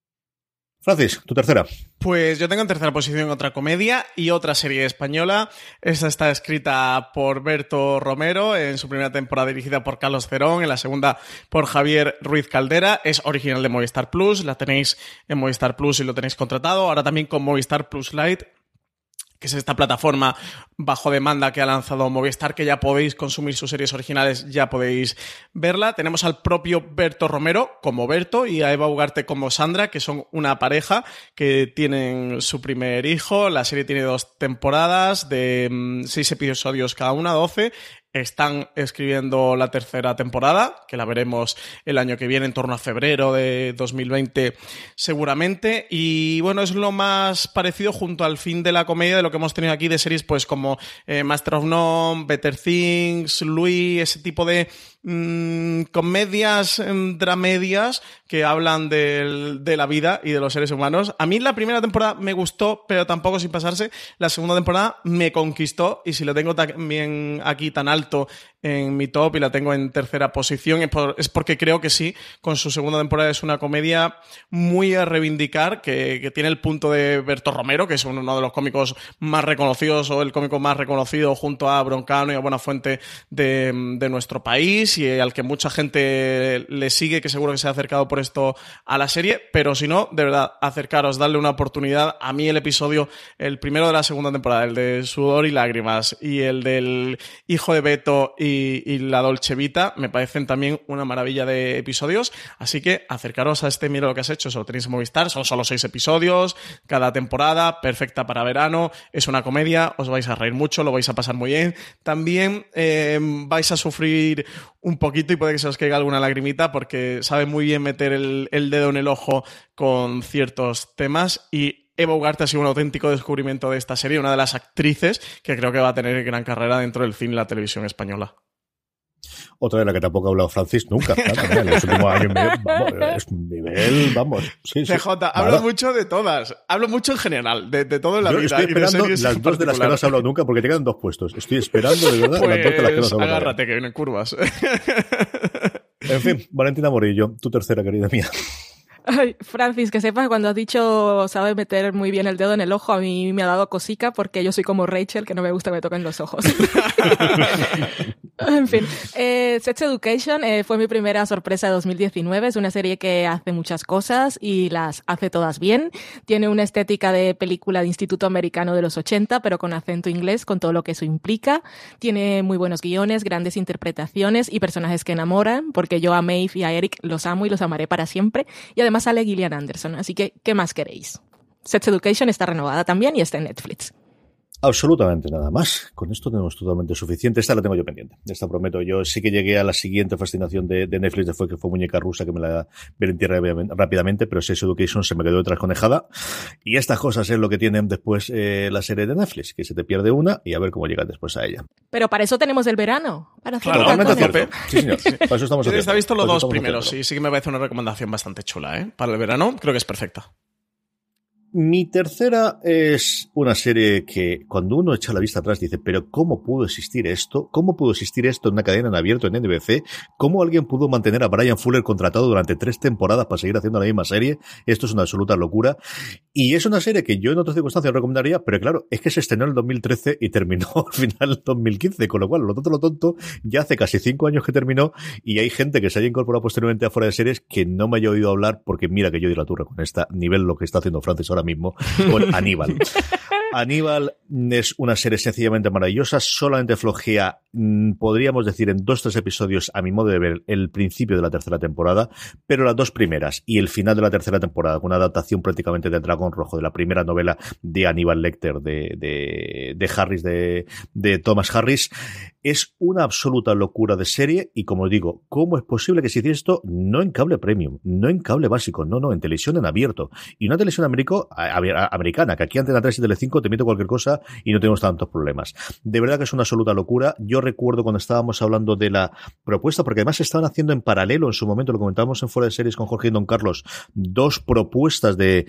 Francis, tu tercera. Pues yo tengo en tercera posición otra comedia y otra serie española. Esta está escrita por Berto Romero, en su primera temporada dirigida por Carlos Cerón, en la segunda por Javier Ruiz Caldera. Es original de Movistar Plus, la tenéis en Movistar Plus y lo tenéis contratado. Ahora también con Movistar Plus Lite que es esta plataforma bajo demanda que ha lanzado Movistar, que ya podéis consumir sus series originales, ya podéis verla. Tenemos al propio Berto Romero como Berto y a Eva Ugarte como Sandra, que son una pareja que tienen su primer hijo. La serie tiene dos temporadas de mm, seis episodios cada una, doce están escribiendo la tercera temporada, que la veremos el año que viene, en torno a febrero de 2020 seguramente. Y bueno, es lo más parecido junto al fin de la comedia de lo que hemos tenido aquí de series pues como eh, Master of None, Better Things, Louis, ese tipo de mm, comedias, mm, dramedias que hablan del- de la vida y de los seres humanos. A mí la primera temporada me gustó, pero tampoco sin pasarse. La segunda temporada me conquistó y si lo tengo también aquí tan alto en mi top y la tengo en tercera posición es, por- es porque creo que sí, con su segunda temporada es una comedia muy a reivindicar, que, que tiene el punto de Berto Romero, que es uno de los cómicos más reconocidos o el cómico más reconocido junto a Broncano y a Buenafuente de, de nuestro país y al que mucha gente le sigue, que seguro que se ha acercado por esto a la serie, pero si no, de verdad, acercaros, darle una oportunidad. A mí el episodio, el primero de la segunda temporada, el de Sudor y Lágrimas y el del Hijo de Beto y la Dolce Vita, me parecen también una maravilla de episodios, así que acercaros a este Mira lo que has hecho, eso lo tenéis en Movistar, son solo seis episodios, cada temporada, perfecta para verano, es una comedia, os vais a reír mucho, lo vais a pasar muy bien, también eh, vais a sufrir un poquito y puede que se os caiga alguna lagrimita porque sabe muy bien meter el, el dedo en el ojo con ciertos temas y Eva Ugarte ha sido un auténtico descubrimiento de esta serie, una de las actrices que creo que va a tener gran carrera dentro del cine y la televisión española. Otra de la que tampoco ha hablado Francis nunca. nada, en los últimos años vamos, es un nivel, vamos. Sí, sí. CJ, hablo mucho de todas, hablo mucho en general, de, de todo en la Yo vida. estoy esperando las dos de las que no has hablado nunca porque te quedan dos puestos. Estoy esperando de verdad las dos de las que no has Pues hablado. agárrate que vienen curvas. En fin, Valentina Morillo, tu tercera querida mía. Ay, Francis, que sepas, cuando has dicho sabe meter muy bien el dedo en el ojo, a mí me ha dado cosica porque yo soy como Rachel, que no me gusta que me toquen los ojos. en fin, eh, Sex Education eh, fue mi primera sorpresa de 2019. Es una serie que hace muchas cosas y las hace todas bien. Tiene una estética de película de Instituto Americano de los 80, pero con acento inglés, con todo lo que eso implica. Tiene muy buenos guiones, grandes interpretaciones y personajes que enamoran, porque yo a Maeve y a Eric los amo y los amaré para siempre. Y además sale Gillian Anderson, así que, ¿qué más queréis? Sex Education está renovada también y está en Netflix. Absolutamente nada más. Con esto tenemos totalmente suficiente. Esta la tengo yo pendiente. Esta prometo. Yo sí que llegué a la siguiente fascinación de, de Netflix, de fue que fue Muñeca Rusa, que me la ver en tierra rápidamente, pero Sex Education se me quedó detrás conejada. Y estas cosas es lo que tienen después eh, la serie de Netflix, que se te pierde una y a ver cómo llegas después a ella. Pero para eso tenemos el verano. Para hacer Totalmente maratones. cierto. Sí, señor. Para eso estamos He haciendo. visto los dos primeros, sí, sí que me parece una recomendación bastante chula, ¿eh? Para el verano creo que es perfecta. Mi tercera es una serie que cuando uno echa la vista atrás dice, pero ¿cómo pudo existir esto? ¿Cómo pudo existir esto en una cadena en abierto en NBC? ¿Cómo alguien pudo mantener a Brian Fuller contratado durante tres temporadas para seguir haciendo la misma serie? Esto es una absoluta locura. Y es una serie que yo en otras circunstancias recomendaría, pero claro, es que se estrenó en el 2013 y terminó al final del 2015, con lo cual, lo tonto, lo tonto, ya hace casi cinco años que terminó y hay gente que se haya incorporado posteriormente a fuera de series que no me haya oído hablar porque mira que yo di la turra con esta nivel lo que está haciendo Francis ahora mismo con Aníbal. Aníbal es una serie sencillamente maravillosa, solamente flojea, mm, podríamos decir, en dos, tres episodios, a mi modo de ver, el principio de la tercera temporada, pero las dos primeras y el final de la tercera temporada, con una adaptación prácticamente de Dragón Rojo, de la primera novela de Aníbal Lecter, de, de, Harris, de, de Thomas Harris, es una absoluta locura de serie y como digo, ¿cómo es posible que se hiciera esto no en cable premium, no en cable básico, no, no, en televisión en abierto. Y una televisión americana, que aquí Antena 3 y Telecinco te mete cualquier cosa y no tenemos tantos problemas. De verdad que es una absoluta locura. Yo recuerdo cuando estábamos hablando de la propuesta, porque además estaban haciendo en paralelo en su momento, lo comentábamos en Fuera de Series con Jorge y Don Carlos, dos propuestas de,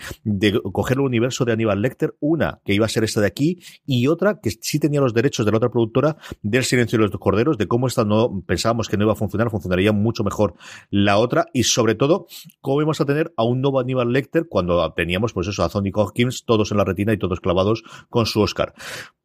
coger el universo de Aníbal Lecter, una que iba a ser esta de aquí y otra que sí tenía los derechos de la otra productora del Silencio de los Corderos, de cómo esta no pensábamos que no iba a funcionar, funcionaría mucho mejor la otra y sobre todo cómo íbamos a tener a un nuevo Aníbal Lecter cuando teníamos pues eso a Anthony Hopkins todos en la retina y todos clavados con su Oscar.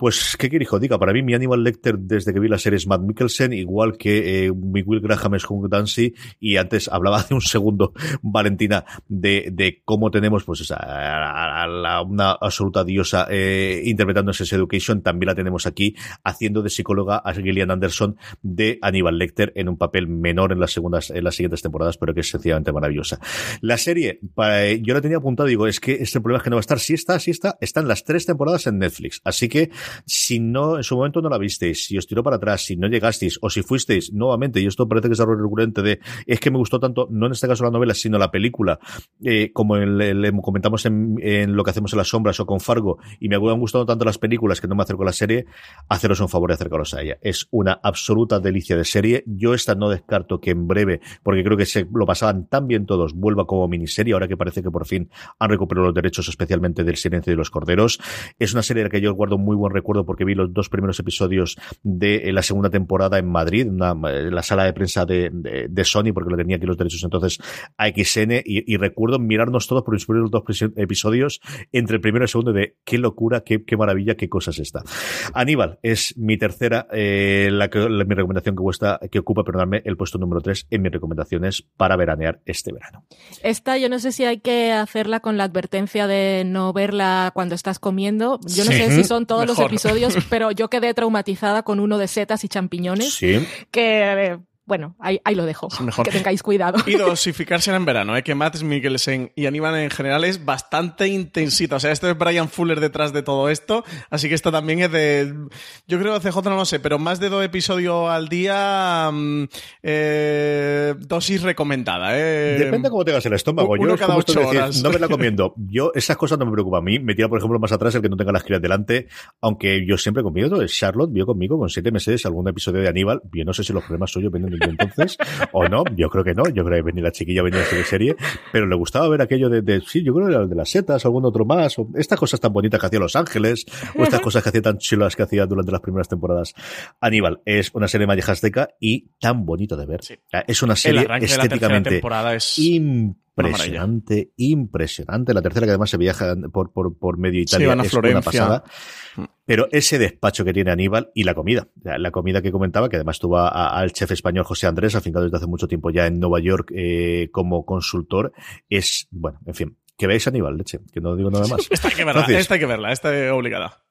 Pues, ¿qué quiere hijo? Diga, para mí mi Animal Lecter desde que vi la serie es Matt Mikkelsen, igual que eh, Will Graham es Hugh Dancy, y antes hablaba hace un segundo, Valentina, de, de cómo tenemos pues esa, a, una absoluta diosa eh, interpretando ese Education, también la tenemos aquí haciendo de psicóloga a Gillian Anderson de Aníbal Lecter en un papel menor en las segundas, en las siguientes temporadas, pero que es sencillamente maravillosa. La serie, para, yo la tenía apuntado, digo, es que este problema es que no va a estar, si está, si está, están las tres temporadas en Netflix, así que si no, en su momento no la visteis, si os tiró para atrás, si no llegasteis, o si fuisteis nuevamente, y esto parece que es algo recurrente de, es que me gustó tanto, no en este caso la novela, sino la película, eh, como le comentamos en, lo que hacemos en las sombras o con Fargo, y me han gustado tanto las películas que no me acerco a la serie, haceros un favor y acercaros a ella. Es una absoluta delicia de serie. Yo esta no descarto que en breve, porque creo que se lo pasaban tan bien todos, vuelva como miniserie, ahora que parece que por fin han recuperado los derechos, especialmente del silencio de los corderos. Es una serie de la que yo guardo muy buen recuerdo porque vi los dos primeros episodios de la segunda temporada en Madrid, en la sala de prensa de, Sony, porque lo tenía aquí los derechos entonces a XN, y, recuerdo mirarnos todos por los primeros dos episodios entre el primero y el segundo de qué locura, qué, maravilla, qué cosas está. Aníbal es mi tercera, eh, la, que, mi recomendación que, cuesta, que ocupa, perdóname, el puesto número tres en mis recomendaciones para veranear este verano. Esta yo no sé si hay que hacerla con la advertencia de no verla cuando estás comiendo. Yo no sé si son todos los episodios, pero yo quedé traumatizada con uno de setas y champiñones. Sí. Que bueno, ahí, ahí lo dejo. Mejor. Que tengáis cuidado. Y dosificarse en verano, ¿eh? que Matt Mikkelsen y Aníbal en general es bastante intensito. O sea, esto es Brian Fuller detrás de todo esto. Así que esto también es de. Yo creo que CJ no lo sé, pero más de dos episodios al día. Mm, eh, dosis recomendada. ¿eh? Depende de cómo tengas el estómago. Uno yo cada ocho decir, horas. no me la comiendo. Yo, esas cosas no me preocupan a mí. Me tira, por ejemplo, más atrás el que no tenga las crías delante. Aunque yo siempre conmigo, Charlotte vio conmigo con siete meses algún episodio de Aníbal. Yo no sé si los problemas suyos vienen desde entonces. o no, yo creo que no, yo creo que venía la chiquilla venía de serie, pero le gustaba ver aquello de, de sí, yo creo que era de las setas, algún otro más, o estas cosas tan bonitas que hacía Los Ángeles, o estas cosas que hacía tan chulas que hacía durante las primeras temporadas. Aníbal es una serie mayajasteca y tan bonito de ver. Es una serie estéticamente es impresionante, impresionante. La tercera que además se viaja por, por, por medio Italia Sí, van a es Florencia. una pasada. Pero ese despacho que tiene Aníbal y la comida, la, comida que comentaba, que además tuvo al chef español José Andrés, afincado desde hace mucho tiempo ya en Nueva York eh, como consultor, es, bueno, en fin, que veáis Aníbal, leche, que no digo nada más. Esta hay que verla, Francis, esta hay que verla, esta es obligada.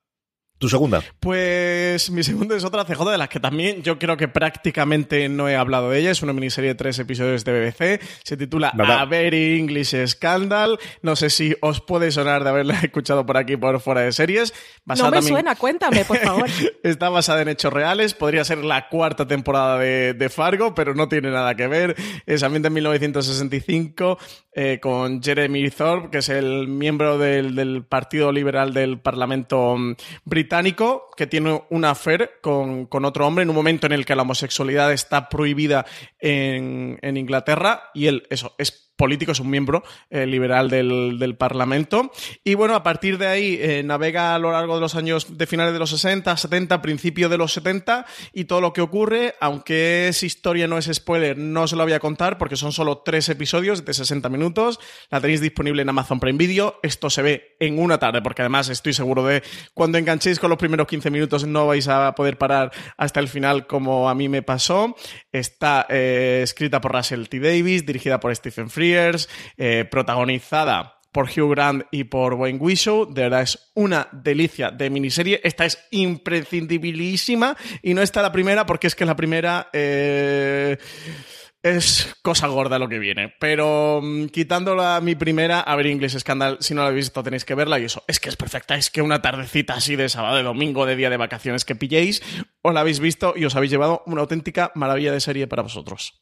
Tu segunda. Pues mi segunda es otra CJ de las que también yo creo que prácticamente no he hablado de ella. Es una miniserie de tres episodios de BBC. Se titula Nada. A Very English Scandal. No sé si os puede sonar de haberla escuchado por aquí por fuera de series. No me también- suena, cuéntame, por favor. Está basada en hechos reales. Podría ser la cuarta temporada de, de Fargo, pero no tiene nada que ver. Es ambiente en 1965 eh, con Jeremy Thorpe, que es el miembro del, del Partido Liberal del Parlamento mm, británico, que tiene una affair con, con otro hombre en un momento en el que la homosexualidad está prohibida en, en Inglaterra. Y él, eso, es político, es un miembro eh, liberal del, del Parlamento. Y bueno, a partir de ahí eh, navega a lo largo de los años de finales de los 60, 70, principio de los 70 y todo lo que ocurre, aunque es historia, no es spoiler, no se lo voy a contar porque son solo tres episodios de 60 minutos. La tenéis disponible en Amazon Prime Video. Esto se ve en una tarde porque además estoy seguro de cuando enganchéis con los primeros 15 minutos no vais a poder parar hasta el final como a mí me pasó. Está eh, escrita por Russell T. Davis, dirigida por Stephen Frears, eh, protagonizada por Hugh Grant y por Wayne Wishow. De verdad es una delicia de miniserie. Esta es imprescindibilísima y no está la primera porque es que la primera... eh, es cosa gorda lo que viene. Pero mm, quitándola mi primera, a ver English Scandal, si no la habéis visto tenéis que verla y eso, es que es perfecta, es que una tardecita así de sábado, de domingo, de día de vacaciones que pilléis, os la habéis visto y os habéis llevado una auténtica maravilla de serie para vosotros.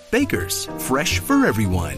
Bakers, fresh for everyone.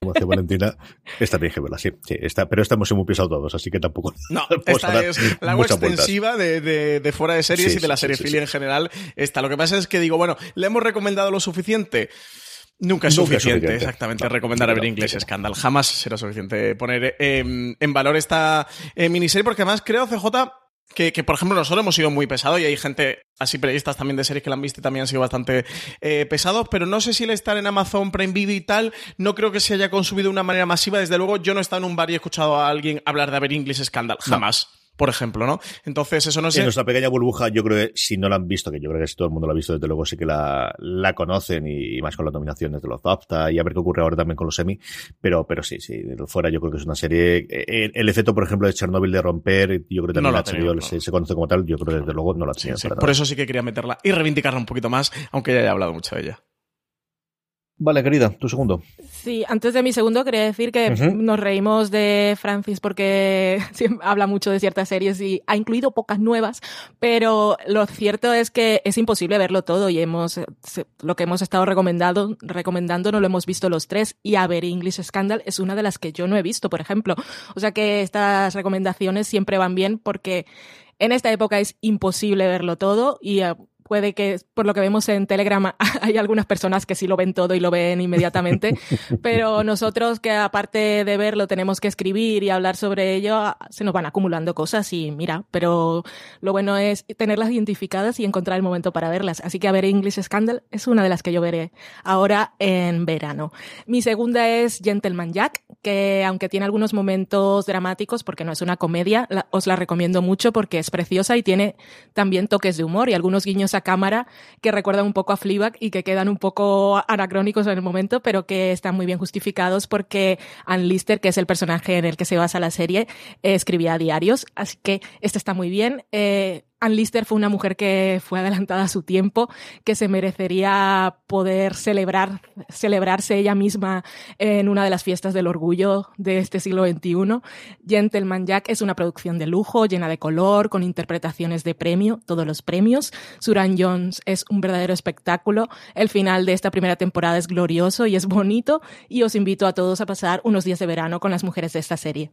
como hace Valentina, esta tiene que verla, sí, sí está, pero estamos muy pesados todos, así que tampoco. No, esta es la web extensiva de, de, de, fuera de series Sí, y de la serie sí, en general. Esta. Lo que pasa es que digo, bueno, ¿le hemos recomendado lo suficiente? Nunca es Nunca suficiente, suficiente. exactamente, No, recomendar a ver inglés. Scandal. Jamás será suficiente poner eh, en valor esta eh, miniserie, porque además creo, CJ, que, que, por ejemplo, nosotros hemos sido muy pesados y hay gente, así periodistas también de series que la han visto y también han sido bastante eh, pesados, pero no sé si el estar en Amazon Prime Video y tal, no creo que se haya consumido de una manera masiva. Desde luego, yo no he estado en un bar y he escuchado a alguien hablar de Aver English Scandal, jamás. Por ejemplo, ¿no? Entonces, eso no sé. En nuestra pequeña burbuja, yo creo que si no la han visto, que yo creo que si todo el mundo la ha visto, desde luego sí que la, la conocen y, y más con las nominaciones de los BAFTA y a ver qué ocurre ahora también con los Emmy. Pero, pero sí, sí, fuera yo creo que es una serie. El, el efecto, por ejemplo, de Chernobyl de romper, yo creo que también No la tenido, no. se, se conoce como tal, yo creo que desde luego no la ha tenido. Sí, por eso sí que quería meterla y reivindicarla un poquito más, aunque ya haya hablado mucho de ella. Vale, querida, tu segundo. Sí, antes de mi segundo quería decir que nos reímos de Francis porque habla mucho de ciertas series y ha incluido pocas nuevas, pero lo cierto es que es imposible verlo todo y hemos lo que hemos estado recomendando, recomendando no lo hemos visto los tres y a ver English Scandal es una de las que yo no he visto, por ejemplo. O sea que estas recomendaciones siempre van bien porque en esta época es imposible verlo todo y eh, puede que, por lo que vemos en Telegram, hay algunas personas que sí lo ven todo y lo ven inmediatamente, pero nosotros que aparte de verlo tenemos que escribir y hablar sobre ello, se nos van acumulando cosas y mira, pero lo bueno es tenerlas identificadas y encontrar el momento para verlas. Así que a ver English Scandal es una de las que yo veré ahora en verano. Mi segunda es Gentleman Jack, que aunque tiene algunos momentos dramáticos, porque no es una comedia, la- os la recomiendo mucho porque es preciosa y tiene también toques de humor y algunos guiños a cámara que recuerdan un poco a Fleabag y que quedan un poco anacrónicos en el momento, pero que están muy bien justificados porque Ann Lister, que es el personaje en el que se basa la serie, escribía diarios, así que este está muy bien. Eh, Ann Lister fue una mujer que fue adelantada a su tiempo, que se merecería poder celebrar, celebrarse ella misma en una de las fiestas del orgullo de este siglo XXI. Gentleman Jack es una producción de lujo, llena de color, con interpretaciones de premio, todos los premios. Suran Jones es un verdadero espectáculo. El final de esta primera temporada es glorioso y es bonito. Y os invito a todos a pasar unos días de verano con las mujeres de esta serie.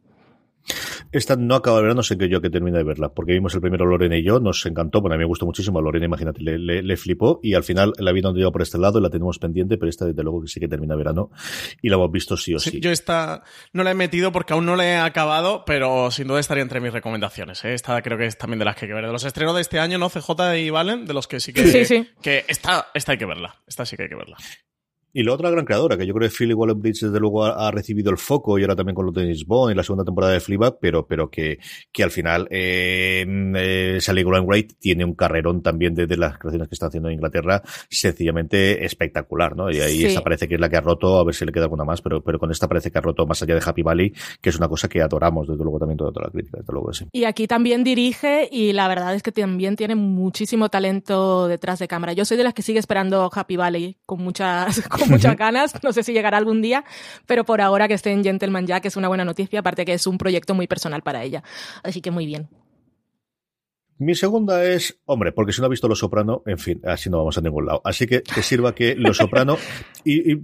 Esta no acaba de verla, no sé que yo que termine de verla, porque vimos el primero Lorena y yo, nos encantó, bueno, a mí me gustó muchísimo, a Lorena, imagínate, le, le, le flipó y al final la vida nos lleva por este lado y la tenemos pendiente, pero esta desde luego que sí que termina verano y la hemos visto sí o sí. Sí, Yo esta no la he metido porque aún no la he acabado, pero sin duda estaría entre mis recomendaciones. ¿eh? Esta creo que es también de las que hay que ver. De los estrenos de este año, ¿no? CJ y Valen, de los que sí que... Sí, sí. Que esta, esta hay que verla. Esta sí que hay que verla. Y la otra gran creadora, que yo creo que Philly Waller-Bridge desde luego ha, ha recibido el foco y ahora también con lo de James Bond y la segunda temporada de Fleabag, pero, pero que, que al final eh, eh, Sally Graham Wright tiene un carrerón también de, de las creaciones que está haciendo en Inglaterra sencillamente espectacular, ¿no? Y ahí Sí. esta parece que es la que ha roto, a ver si le queda alguna más, pero, pero con esta parece que ha roto más allá de Happy Valley, que es una cosa que adoramos desde luego también toda, toda la crítica, desde luego sí. Y aquí también dirige y la verdad es que también tiene muchísimo talento detrás de cámara. Yo soy de las que sigue esperando Happy Valley con muchas, con muchas ganas. No sé si llegará algún día, pero por ahora que esté en Gentleman Jack es una buena noticia, aparte que es un proyecto muy personal para ella. Así que muy bien. Mi segunda es, hombre, porque si no ha visto Los Soprano, en fin, así no vamos a ningún lado. Así que que sirva que Los Soprano, y, y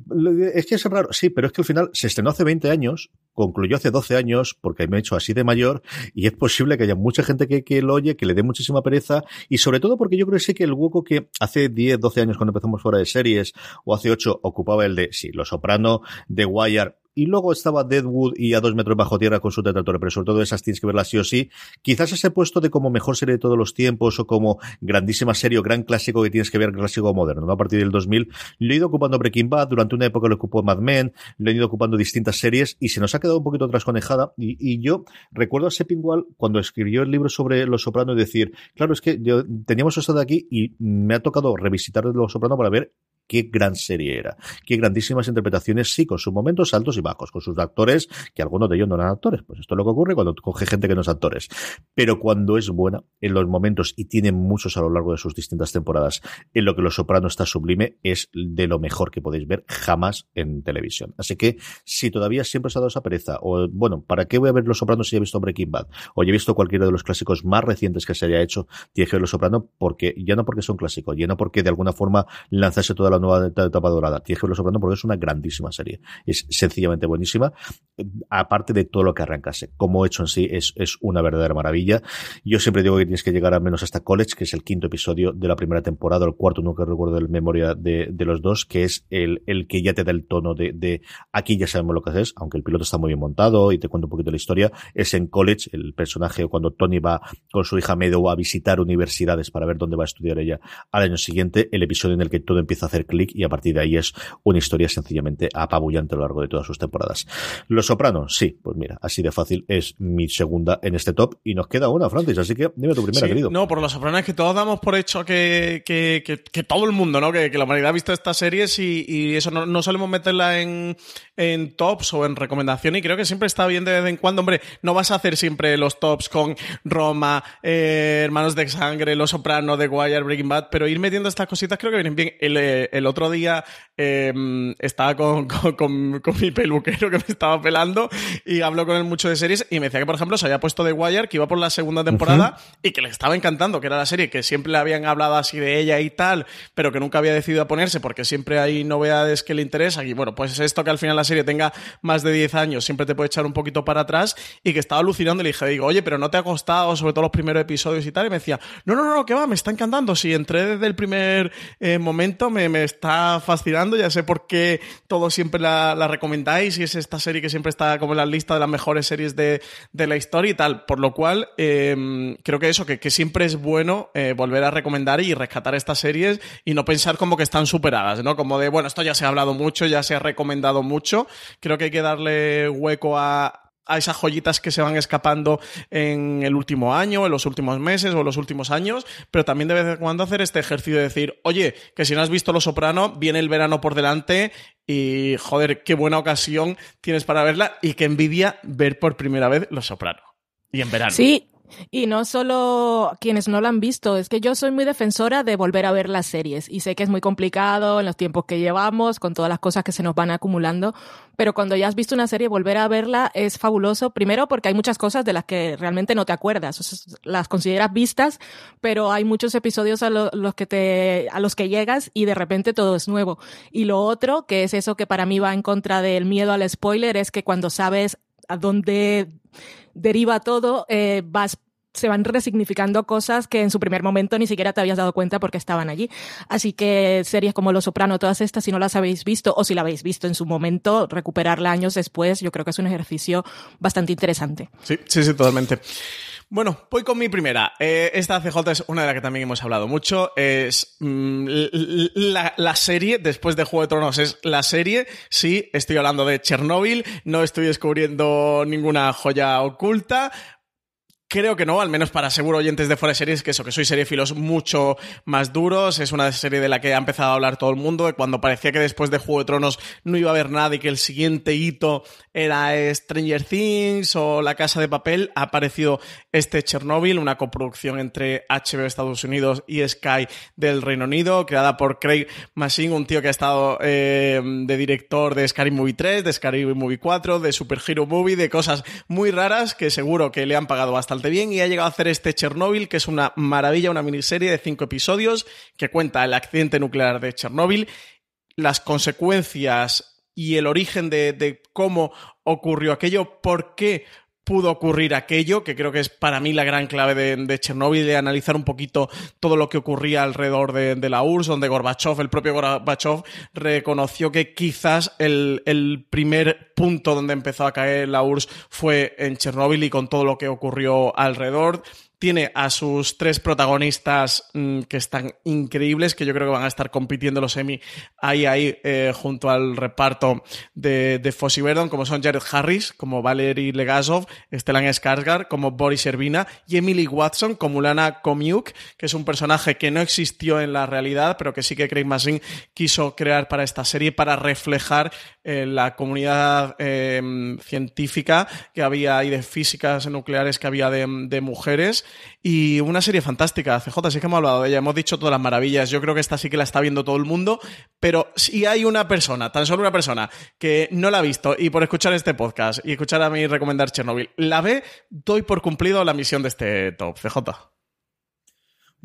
es que es raro, sí, pero es que al final se estrenó hace 20 años, concluyó hace 12 años, porque me he hecho así de mayor, y es posible que haya mucha gente que, que lo oye, que le dé muchísima pereza, y sobre todo porque yo creo que sí que el hueco que hace 10, 12 años cuando empezamos fuera de series, o hace 8, ocupaba el de, sí, Los Soprano, The Wire, y luego estaba Deadwood y a dos metros bajo tierra con su detractor, pero sobre todo esas tienes que verlas sí o sí. Quizás ese puesto de como mejor serie de todos los tiempos o como grandísima serie o gran clásico que tienes que ver, clásico moderno, ¿no? A partir del 2000, lo he ido ocupando Breaking Bad, durante una época lo ocupó Mad Men, lo he ido ocupando distintas series y se nos ha quedado un poquito trasconejada. Y, yo recuerdo a Seppingwall cuando escribió el libro sobre Los Soprano y decir, claro, es que yo teníamos esto de aquí y me ha tocado revisitar Los Soprano para ver qué gran serie era. Qué grandísimas interpretaciones, sí, con sus momentos altos y bajos, con sus actores, que algunos de ellos no eran actores. Pues esto es lo que ocurre cuando coge gente que no es actores. Pero cuando es buena, en los momentos, y tiene muchos a lo largo de sus distintas temporadas, en lo que Los Soprano está sublime, es de lo mejor que podéis ver jamás en televisión. Así que, si todavía siempre os ha dado esa pereza, o bueno, ¿para qué voy a ver Los Sopranos si he visto Breaking Bad? O he visto cualquiera de los clásicos más recientes que se haya hecho, tienes que ver Los Soprano porque, ya no porque son clásicos, ya no porque de alguna forma lanzase toda la nueva etapa dorada, tienes que ver Los Soprano porque es una grandísima serie. Es sencillamente buenísima, aparte de todo lo que arrancase. Como hecho en sí, es, es una verdadera maravilla. Yo siempre digo que tienes que llegar al menos hasta College, que es el quinto episodio de la primera temporada, el cuarto, nunca recuerdo de memoria de, de los dos, que es el, el que ya te da el tono de, de aquí ya sabemos lo que haces, aunque el piloto está muy bien montado y te cuento un poquito la historia, es en College, el personaje cuando Tony va con su hija Meadow a visitar universidades para ver dónde va a estudiar ella al año siguiente, el episodio en el que todo empieza a hacer clic y a partir de ahí es una historia sencillamente apabullante a lo largo de todas sus temporadas. Los Sopranos, sí, pues mira, así de fácil es mi segunda en este top y nos queda una, Francis, así que dime tu primera, Sí, querido. No, por Los Sopranos es que todos damos por hecho que, que, que, que todo el mundo, ¿no? Que, la humanidad ha visto estas series y, y eso no, no solemos meterla en, en tops o en recomendación y creo que siempre está bien de vez en cuando. Hombre, no vas a hacer siempre los tops con Roma, eh, Hermanos de Sangre, Los Sopranos, The Wire, Breaking Bad, pero ir metiendo estas cositas creo que vienen bien. El, eh, el otro día eh, estaba con, con, con- con mi peluquero que me estaba pelando y habló con él mucho de series y me decía que, por ejemplo, se había puesto The Wire, que iba por la segunda temporada y que le estaba encantando, que era la serie que siempre le habían hablado así de ella y tal, pero que nunca había decidido a ponerse porque siempre hay novedades que le interesan y bueno, pues esto que al final la serie tenga más de 10 años siempre te puede echar un poquito para atrás y que estaba alucinando y le dije, digo, oye, pero no te ha costado, sobre todo los primeros episodios y tal, y me decía, no, no, no, que va, me está encantando, si entré desde el primer eh, momento, me, me está fascinando, ya sé por qué todos siempre la, recomendáis y es esta serie que siempre está como en la lista de las mejores series de, de la historia y tal, por lo cual eh, creo que eso, que, que siempre es bueno eh, volver a recomendar y rescatar estas series y no pensar como que están superadas, ¿no? Como de, bueno, esto ya se ha hablado mucho, ya se ha recomendado mucho, creo que hay que darle hueco a, a esas joyitas que se van escapando en el último año, en los últimos meses o en los últimos años, pero también de vez en cuando hacer este ejercicio de decir, oye, que si no has visto Los Soprano, viene el verano por delante y joder, qué buena ocasión tienes para verla y qué envidia ver por primera vez Los Soprano. Y en verano. Sí, y no solo quienes no la han visto, es que yo soy muy defensora de volver a ver las series y sé que es muy complicado en los tiempos que llevamos, con todas las cosas que se nos van acumulando, pero cuando ya has visto una serie, volver a verla es fabuloso, primero porque hay muchas cosas de las que realmente no te acuerdas, las consideras vistas, pero hay muchos episodios a lo- los que te, a los que llegas y de repente todo es nuevo. Y lo otro, que es eso que para mí va en contra del miedo al spoiler, es que cuando sabes a dónde deriva todo, eh, vas se van resignificando cosas que en su primer momento ni siquiera te habías dado cuenta porque estaban allí. Así que series como Los Soprano, todas estas, si no las habéis visto o si la habéis visto en su momento, recuperarla años después, yo creo que es un ejercicio bastante interesante. Sí, sí, sí, totalmente. Bueno, voy con mi primera. Eh, esta CJ es una de las que también hemos hablado mucho. Es mm, la, la serie, después de Juego de Tronos, es la serie. Sí, estoy hablando de Chernobyl, no estoy descubriendo ninguna joya oculta. Creo que no, al menos para seguro oyentes de Fuera de Series, que eso, que soy seriefilos mucho más duros. Es una serie de la que ha empezado a hablar todo el mundo, cuando parecía que después de Juego de Tronos no iba a haber nada y que el siguiente hito era Stranger Things o La Casa de Papel, ha aparecido este Chernobyl, una coproducción entre HBO Estados Unidos y Sky del Reino Unido, creada por Craig Massin, un tío que ha estado eh, de director de Scary Movie 3, de Scary Movie 4, de Super Hero Movie, de cosas muy raras que seguro que le han pagado bastante bien y ha llegado a hacer este Chernobyl, que es una maravilla, una miniserie de cinco episodios que cuenta el accidente nuclear de Chernobyl, las consecuencias y el origen de, de cómo ocurrió aquello, por qué pudo ocurrir aquello, que creo que es para mí la gran clave de, Chernobyl, de analizar un poquito todo lo que ocurría alrededor de, la URSS, donde Gorbachev, el propio Gorbachev, reconoció que quizás el, el primer punto donde empezó a caer la URSS fue en Chernobyl y con todo lo que ocurrió alrededor Tiene a sus tres protagonistas mm, que están increíbles, que yo creo que van a estar compitiendo los Emmy ahí, ahí, eh, junto al reparto de, de Verdon, como son Jared Harris, como Valery Legasov, Stellan Skarsgård, como Boris Servina y Emily Watson, como Lana Komiuk, que es un personaje que no existió en la realidad, pero que sí que Craig Mazin quiso crear para esta serie para reflejar eh, la comunidad eh, científica que había y de físicas nucleares que había de, mujeres y una serie fantástica CJ sí que hemos hablado de ella hemos dicho todas las maravillas yo creo que esta sí que la está viendo todo el mundo pero si hay una persona tan solo una persona que no la ha visto y por escuchar este podcast y escuchar a mí recomendar Chernobyl la ve doy por cumplido la misión de este top CJ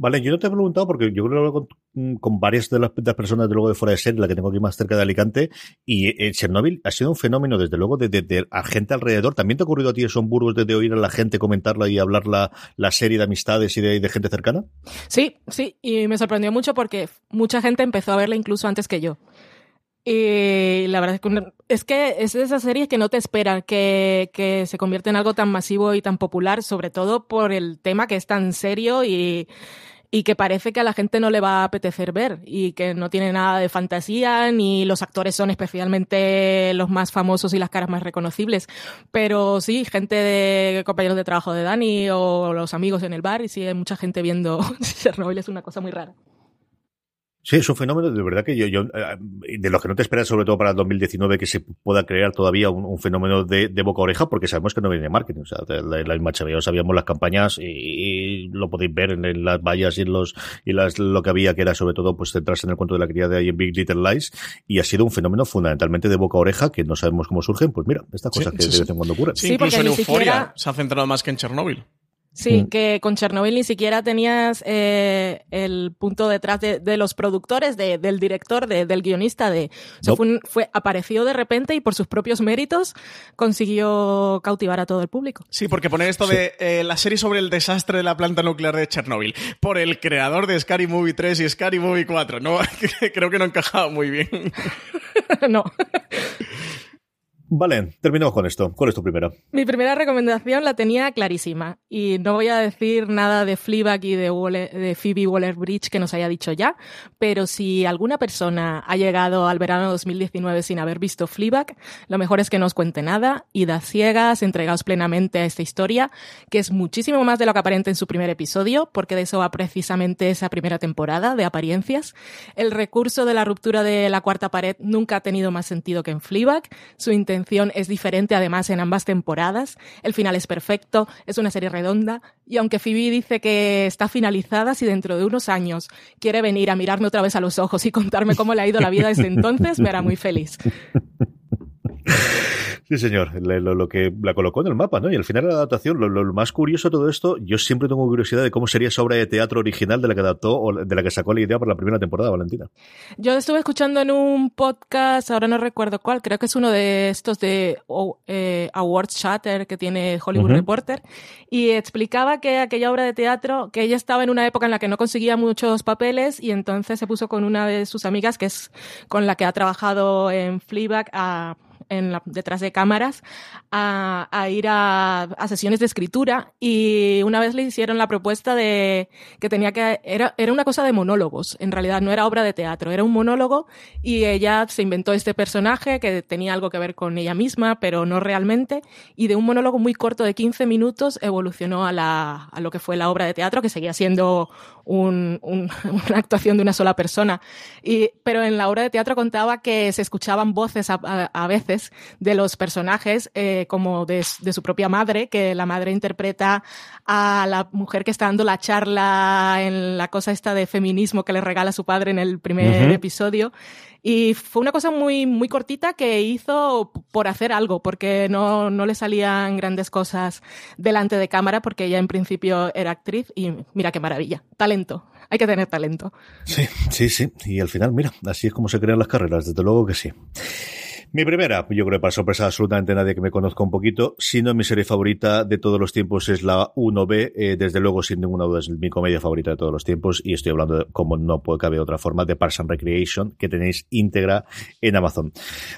Vale, yo no te he preguntado porque yo creo que con, con varias de las, personas de luego de fuera de serie, la que tengo aquí más cerca de Alicante, y eh, Chernobyl ha sido un fenómeno desde luego de, a gente alrededor. ¿También te ha ocurrido a ti eso en Burgos de, de oír a la gente comentarla y hablar la, la serie de amistades y de, de gente cercana? Sí, sí, y me sorprendió mucho porque mucha gente empezó a verla incluso antes que yo. Y la verdad es que, es que es de esas series que no te esperan que, que se convierte en algo tan masivo y tan popular, sobre todo por el tema que es tan serio y, y que parece que a la gente no le va a apetecer ver y que no tiene nada de fantasía ni los actores son especialmente los más famosos y las caras más reconocibles. Pero sí, gente de compañeros de trabajo de Dani o los amigos en el bar y sí hay mucha gente viendo Chernobyl, es una cosa muy rara. Sí, es un fenómeno de verdad que yo, yo de los que no te esperas, sobre todo para el 2019, que se pueda crear todavía un, un fenómeno de, de, boca a oreja, porque sabemos que no viene de marketing. O sea, la, la misma HBO sabíamos las campañas y, y lo podéis ver en, en, las vallas y en los y las, lo que había, que era sobre todo pues centrarse en el cuento de la criada y en Big Little Lies, y ha sido un fenómeno fundamentalmente de boca a oreja que no sabemos cómo surgen. Pues mira, estas cosas sí, que sí, de vez en cuando ocurren. Sí, incluso en Euforia siquiera... se ha centrado más que en Chernobyl. Sí, mm. que con Chernobyl ni siquiera tenías eh, el punto detrás de, de los productores, de, del director, de, del guionista. De, o sea, nope. fue, fue, apareció de repente y por sus propios méritos consiguió cautivar a todo el público. Sí, porque poner esto sí. de eh, la serie sobre el desastre de la planta nuclear de Chernobyl por el creador de Scary Movie 3 y Scary Movie 4, no, creo que no encajaba muy bien. no. Vale, terminamos con esto. ¿Cuál es tu primera? Mi primera recomendación la tenía clarísima y no voy a decir nada de Fleabag y de, Waller, de Phoebe Waller-Bridge que nos haya dicho ya, pero si alguna persona ha llegado al verano 2019 sin haber visto Fleabag, lo mejor es que no os cuente nada, id a ciegas, entregaos plenamente a esta historia, que es muchísimo más de lo que aparenta en su primer episodio, porque de eso va precisamente esa primera temporada de apariencias. El recurso de la ruptura de la cuarta pared nunca ha tenido más sentido que en Fleabag. Su intención es diferente además en ambas temporadas. El final es perfecto, es una serie redonda y aunque Phoebe dice que está finalizada, si dentro de unos años quiere venir a mirarme otra vez a los ojos y contarme cómo le ha ido la vida desde entonces, me hará muy feliz. Sí, señor, lo, lo, que la colocó en el mapa, ¿no? Y al final la adaptación, lo, lo, más curioso de todo esto, yo siempre tengo curiosidad de cómo sería esa obra de teatro original de la que adaptó o de la que sacó la idea para la primera temporada, Valentina. Yo estuve escuchando en un podcast, ahora no recuerdo cuál, creo que es uno de estos de oh, eh, Awards Chatter que tiene Hollywood uh -huh. Reporter, y explicaba que aquella obra de teatro, que ella estaba en una época en la que no conseguía muchos papeles y entonces se puso con una de sus amigas, que es con la que ha trabajado en Fleabag, a en la, detrás de cámaras a, a ir a, a, sesiones de escritura. Y una vez le hicieron la propuesta de que tenía que era era una cosa de monólogos. En realidad no era obra de teatro era un monólogo. Y ella se inventó este personaje que tenía algo que ver con ella misma pero no realmente. Y de un monólogo muy corto de 15 minutos evolucionó a la a lo que fue la obra de teatro que seguía siendo un, un, una actuación de una sola persona. Y pero en la obra de teatro contaba que se escuchaban voces a, a, a veces de los personajes eh, como de, de, su propia madre, que la madre interpreta a la mujer que está dando la charla en la cosa esta de feminismo que le regala su padre en el primer uh -huh. episodio. Y fue una cosa muy, muy cortita que hizo por hacer algo, porque no, no le salían grandes cosas delante de cámara, porque ella en principio era actriz y mira qué maravilla, talento. Hay que tener talento. Sí, sí, sí. Y al final, mira, así es como se crean las carreras, desde luego que sí. Mi primera, yo creo que para sorpresa absolutamente nadie que me conozca un poquito, si no mi serie favorita de todos los tiempos es la 1B, eh, desde luego sin ninguna duda es mi comedia favorita de todos los tiempos y estoy hablando, de, como no puede caber otra forma, de Parks and Recreation, que tenéis íntegra en Amazon.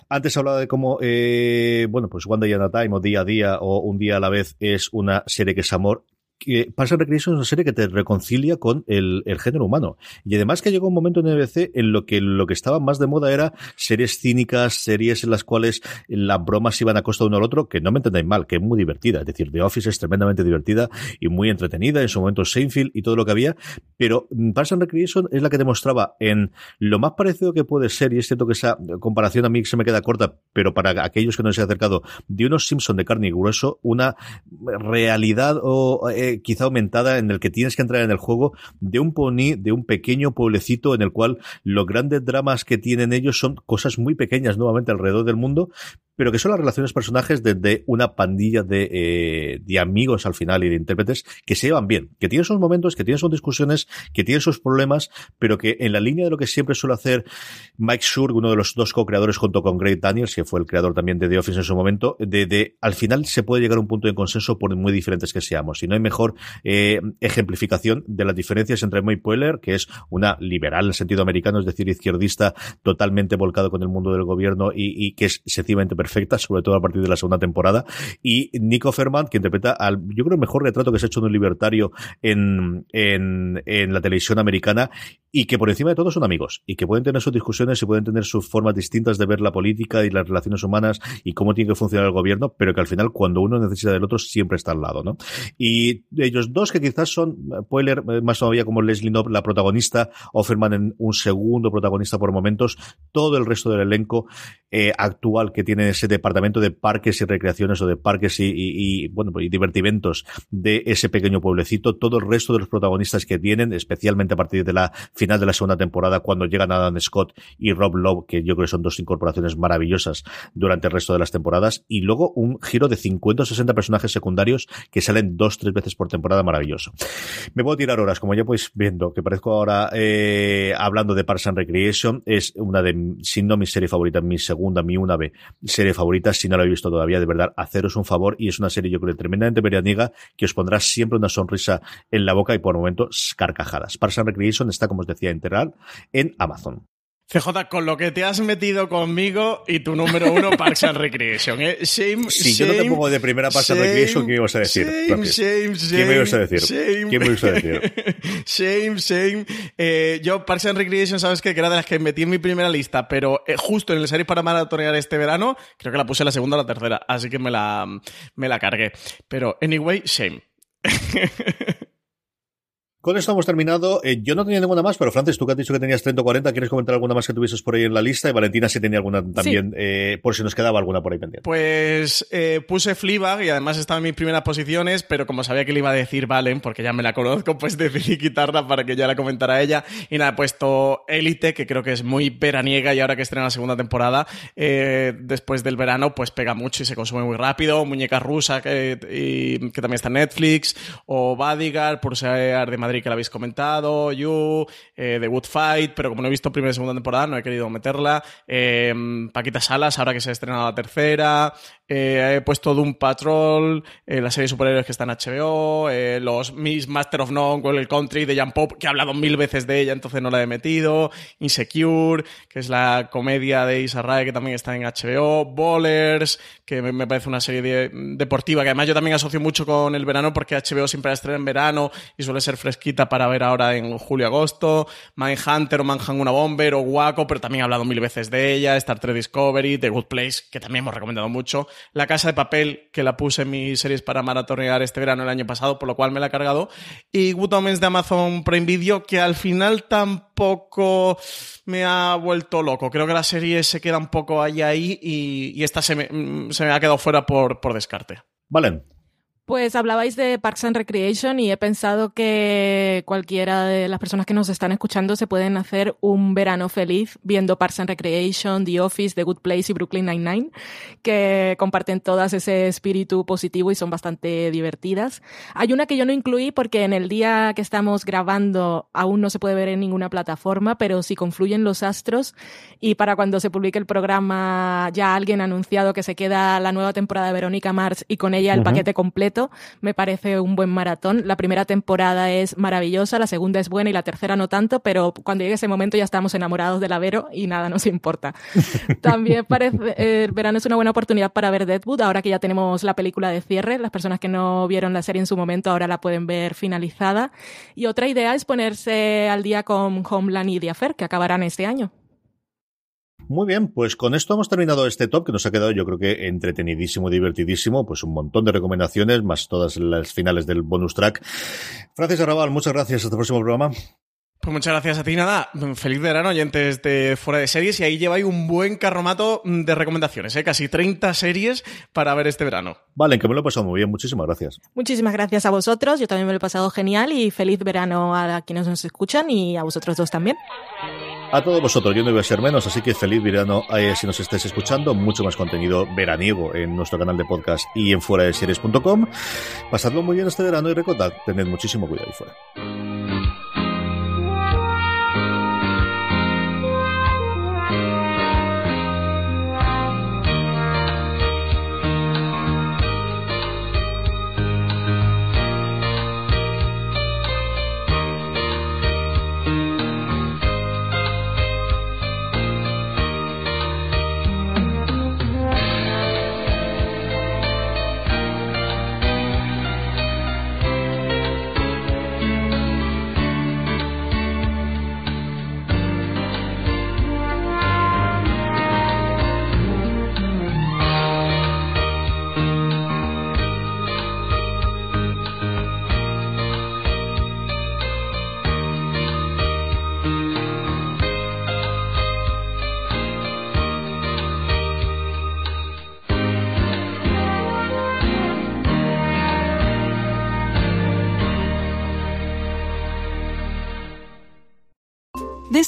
Antes hablaba de cómo, eh, bueno, pues One Day at a Time o Día a Día o Un Día a la Vez es una serie que es amor que Parks and Recreation es una serie que te reconcilia con el, género humano. Y además que llegó un momento en NBC en lo que lo que estaba más de moda era series cínicas, series en las cuales las bromas iban a costa de uno al otro, que no me entendáis mal, que es muy divertida. Es decir, The Office es tremendamente divertida y muy entretenida, en su momento Seinfeld y todo lo que había, pero Parks and Recreation es la que demostraba en lo más parecido que puede ser, y es cierto que esa comparación a mí se me queda corta, pero para aquellos que no se han acercado, de unos Simpson de carne y grueso, una realidad o eh, quizá aumentada en el que tienes que entrar en el juego de un pony, de un pequeño pueblecito en el cual los grandes dramas que tienen ellos son cosas muy pequeñas nuevamente alrededor del mundo, pero que son las relaciones personajes de, de una pandilla de, eh, de, amigos al final y de intérpretes que se llevan bien, que tienen sus momentos, que tienen sus discusiones, que tienen sus problemas, pero que en la línea de lo que siempre suele hacer Mike Schur, uno de los dos co-creadores junto con Greg Daniels, que fue el creador también de The Office en su momento, de, al final se puede llegar a un punto de consenso por muy diferentes que seamos. Y no hay mejor eh, ejemplificación de las diferencias entre Mike Poehler, que es una liberal en sentido americano, es decir, izquierdista, totalmente volcado con el mundo del gobierno y, y que es sencillamente perfecto perfecta, sobre todo a partir de la segunda temporada. Y Nico Ferman, que interpreta al, yo creo, el mejor retrato que se ha hecho de un libertario en, en, en la televisión americana y que por encima de todo son amigos y que pueden tener sus discusiones y pueden tener sus formas distintas de ver la política y las relaciones humanas y cómo tiene que funcionar el gobierno, pero que al final cuando uno necesita del otro siempre está al lado, ¿no? Y ellos dos que quizás son Poehler más todavía como Leslie Knopp la protagonista, Offerman en un segundo protagonista por momentos, todo el resto del elenco eh, actual que tiene ese departamento de parques y recreaciones o de parques y, bueno y divertimentos de ese pequeño pueblecito, todo el resto de los protagonistas que tienen, especialmente a partir de la final de la segunda temporada cuando llegan Adam Scott y Rob Lowe, que yo creo que son dos incorporaciones maravillosas durante el resto de las temporadas, y luego un giro de 50 o 60 personajes secundarios que salen dos, tres veces por temporada maravilloso. Me puedo tirar horas, como ya podéis viendo, que parezco ahora eh, hablando de Parks and Recreation, es una de, si no mi serie favorita, mi segunda, mi una B serie favorita, si no la he visto todavía, de verdad, haceros un favor, y es una serie yo creo tremendamente veraniega, que os pondrá siempre una sonrisa en la boca y por momentos carcajadas. Parks and Recreation está, como os decía, integral en Amazon. CJ, con lo que te has metido conmigo y tu número uno, Parks and Recreation, ¿eh? Shame, si shame, yo no te pongo de primera Parks and Recreation, ¿qué me ibas a decir? Shame, shame, shame, ¿Qué me ibas a decir? Shame. ¿Qué me ibas a decir? shame, shame. Eh, yo, Parks and Recreation, sabes que era de las que metí en mi primera lista, pero eh, justo en el serie para maratonear este verano, creo que la puse la segunda o la tercera, así que me la, me la cargué. Pero, anyway, shame. Con esto hemos terminado. Eh, yo no tenía ninguna más, pero Francis, tú que has dicho que tenías 30 o 40, ¿quieres comentar alguna más que tuvieses por ahí en la lista? Y Valentina si tenía alguna también, Sí. eh, por si nos quedaba alguna por ahí pendiente. Pues eh, puse Fleabag y además estaba en mis primeras posiciones, pero como sabía que le iba a decir Valen, porque ya me la conozco, pues decidí quitarla para que ya la comentara ella. Y nada, he puesto Elite, que creo que es muy veraniega y ahora que estrena la segunda temporada, eh, después del verano, pues pega mucho y se consume muy rápido. Muñeca rusa, que, y- que también está en Netflix, o Bodyguard, por ser de Madrid que la habéis comentado, You, eh, The Good Fight, pero como no he visto primera y segunda temporada, no he querido meterla. Eh, Paquita Salas, ahora que se ha estrenado la tercera. Eh, he puesto Doom Patrol, la serie de superhéroes que está en HBO, los Miss Master of None, World Country de Jan Pop, que he hablado mil veces de ella, entonces no la he metido. Insecure, que es la comedia de Isa Rae, que también está en HBO. Bowlers, que me, parece una serie de- deportiva, que además yo también asocio mucho con el verano, porque HBO siempre la estrena en verano y suele ser fresquita para ver ahora en julio-agosto. Mindhunter o Manhunt una Bomber o Waco, pero también he hablado mil veces de ella. Star Trek Discovery, The Good Place, que también hemos recomendado mucho. La Casa de Papel, que la puse en mis series para maratonear este verano el año pasado, por lo cual me la he cargado. Y Good Omens de Amazon Prime Video, que al final tampoco me ha vuelto loco. Creo que la serie se queda un poco ahí ahí y, esta se me, mm, se me ha quedado fuera por, por descarte. Valen. Pues hablabais de Parks and Recreation y he pensado que cualquiera de las personas que nos están escuchando se pueden hacer un verano feliz viendo Parks and Recreation, The Office, The Good Place y Brooklyn Nine-Nine, que comparten todas ese espíritu positivo y son bastante divertidas. Hay una que yo no incluí porque en el día que estamos grabando aún no se puede ver en ninguna plataforma, pero si confluyen los astros y para cuando se publique el programa ya alguien ha anunciado que se queda la nueva temporada de Verónica Mars y con ella el Ujú. paquete completo, Me parece un buen maratón. La primera temporada es maravillosa, la segunda es buena y la tercera no tanto, pero cuando llegue ese momento ya estamos enamorados del Avero y nada nos importa. También parece, eh, el verano es una buena oportunidad para ver Deadwood, ahora que ya tenemos la película de cierre. Las personas que no vieron la serie en su momento ahora la pueden ver finalizada. Y otra idea es ponerse al día con Homeland y The Affair, que acabarán este año. Muy bien, pues con esto hemos terminado este top que nos ha quedado yo creo que entretenidísimo, divertidísimo, pues un montón de recomendaciones, más todas las finales del bonus track. Francis Arrabal, muchas gracias, hasta el próximo programa. Pues muchas gracias a ti, nada. Feliz verano, oyentes de Fuera de Series. Y ahí lleváis un buen carromato de recomendaciones, ¿eh? casi 30 series para ver este verano. Vale, que me lo he pasado muy bien. Muchísimas gracias. Muchísimas gracias a vosotros. Yo también me lo he pasado genial y feliz verano a quienes nos escuchan y a vosotros dos también. A todos vosotros, yo no voy a ser menos, así que feliz verano eh, si nos estáis escuchando. Mucho más contenido veraniego en nuestro canal de podcast y en fuera de series.com. Pasadlo muy bien este verano y recordad, tened muchísimo cuidado ahí fuera.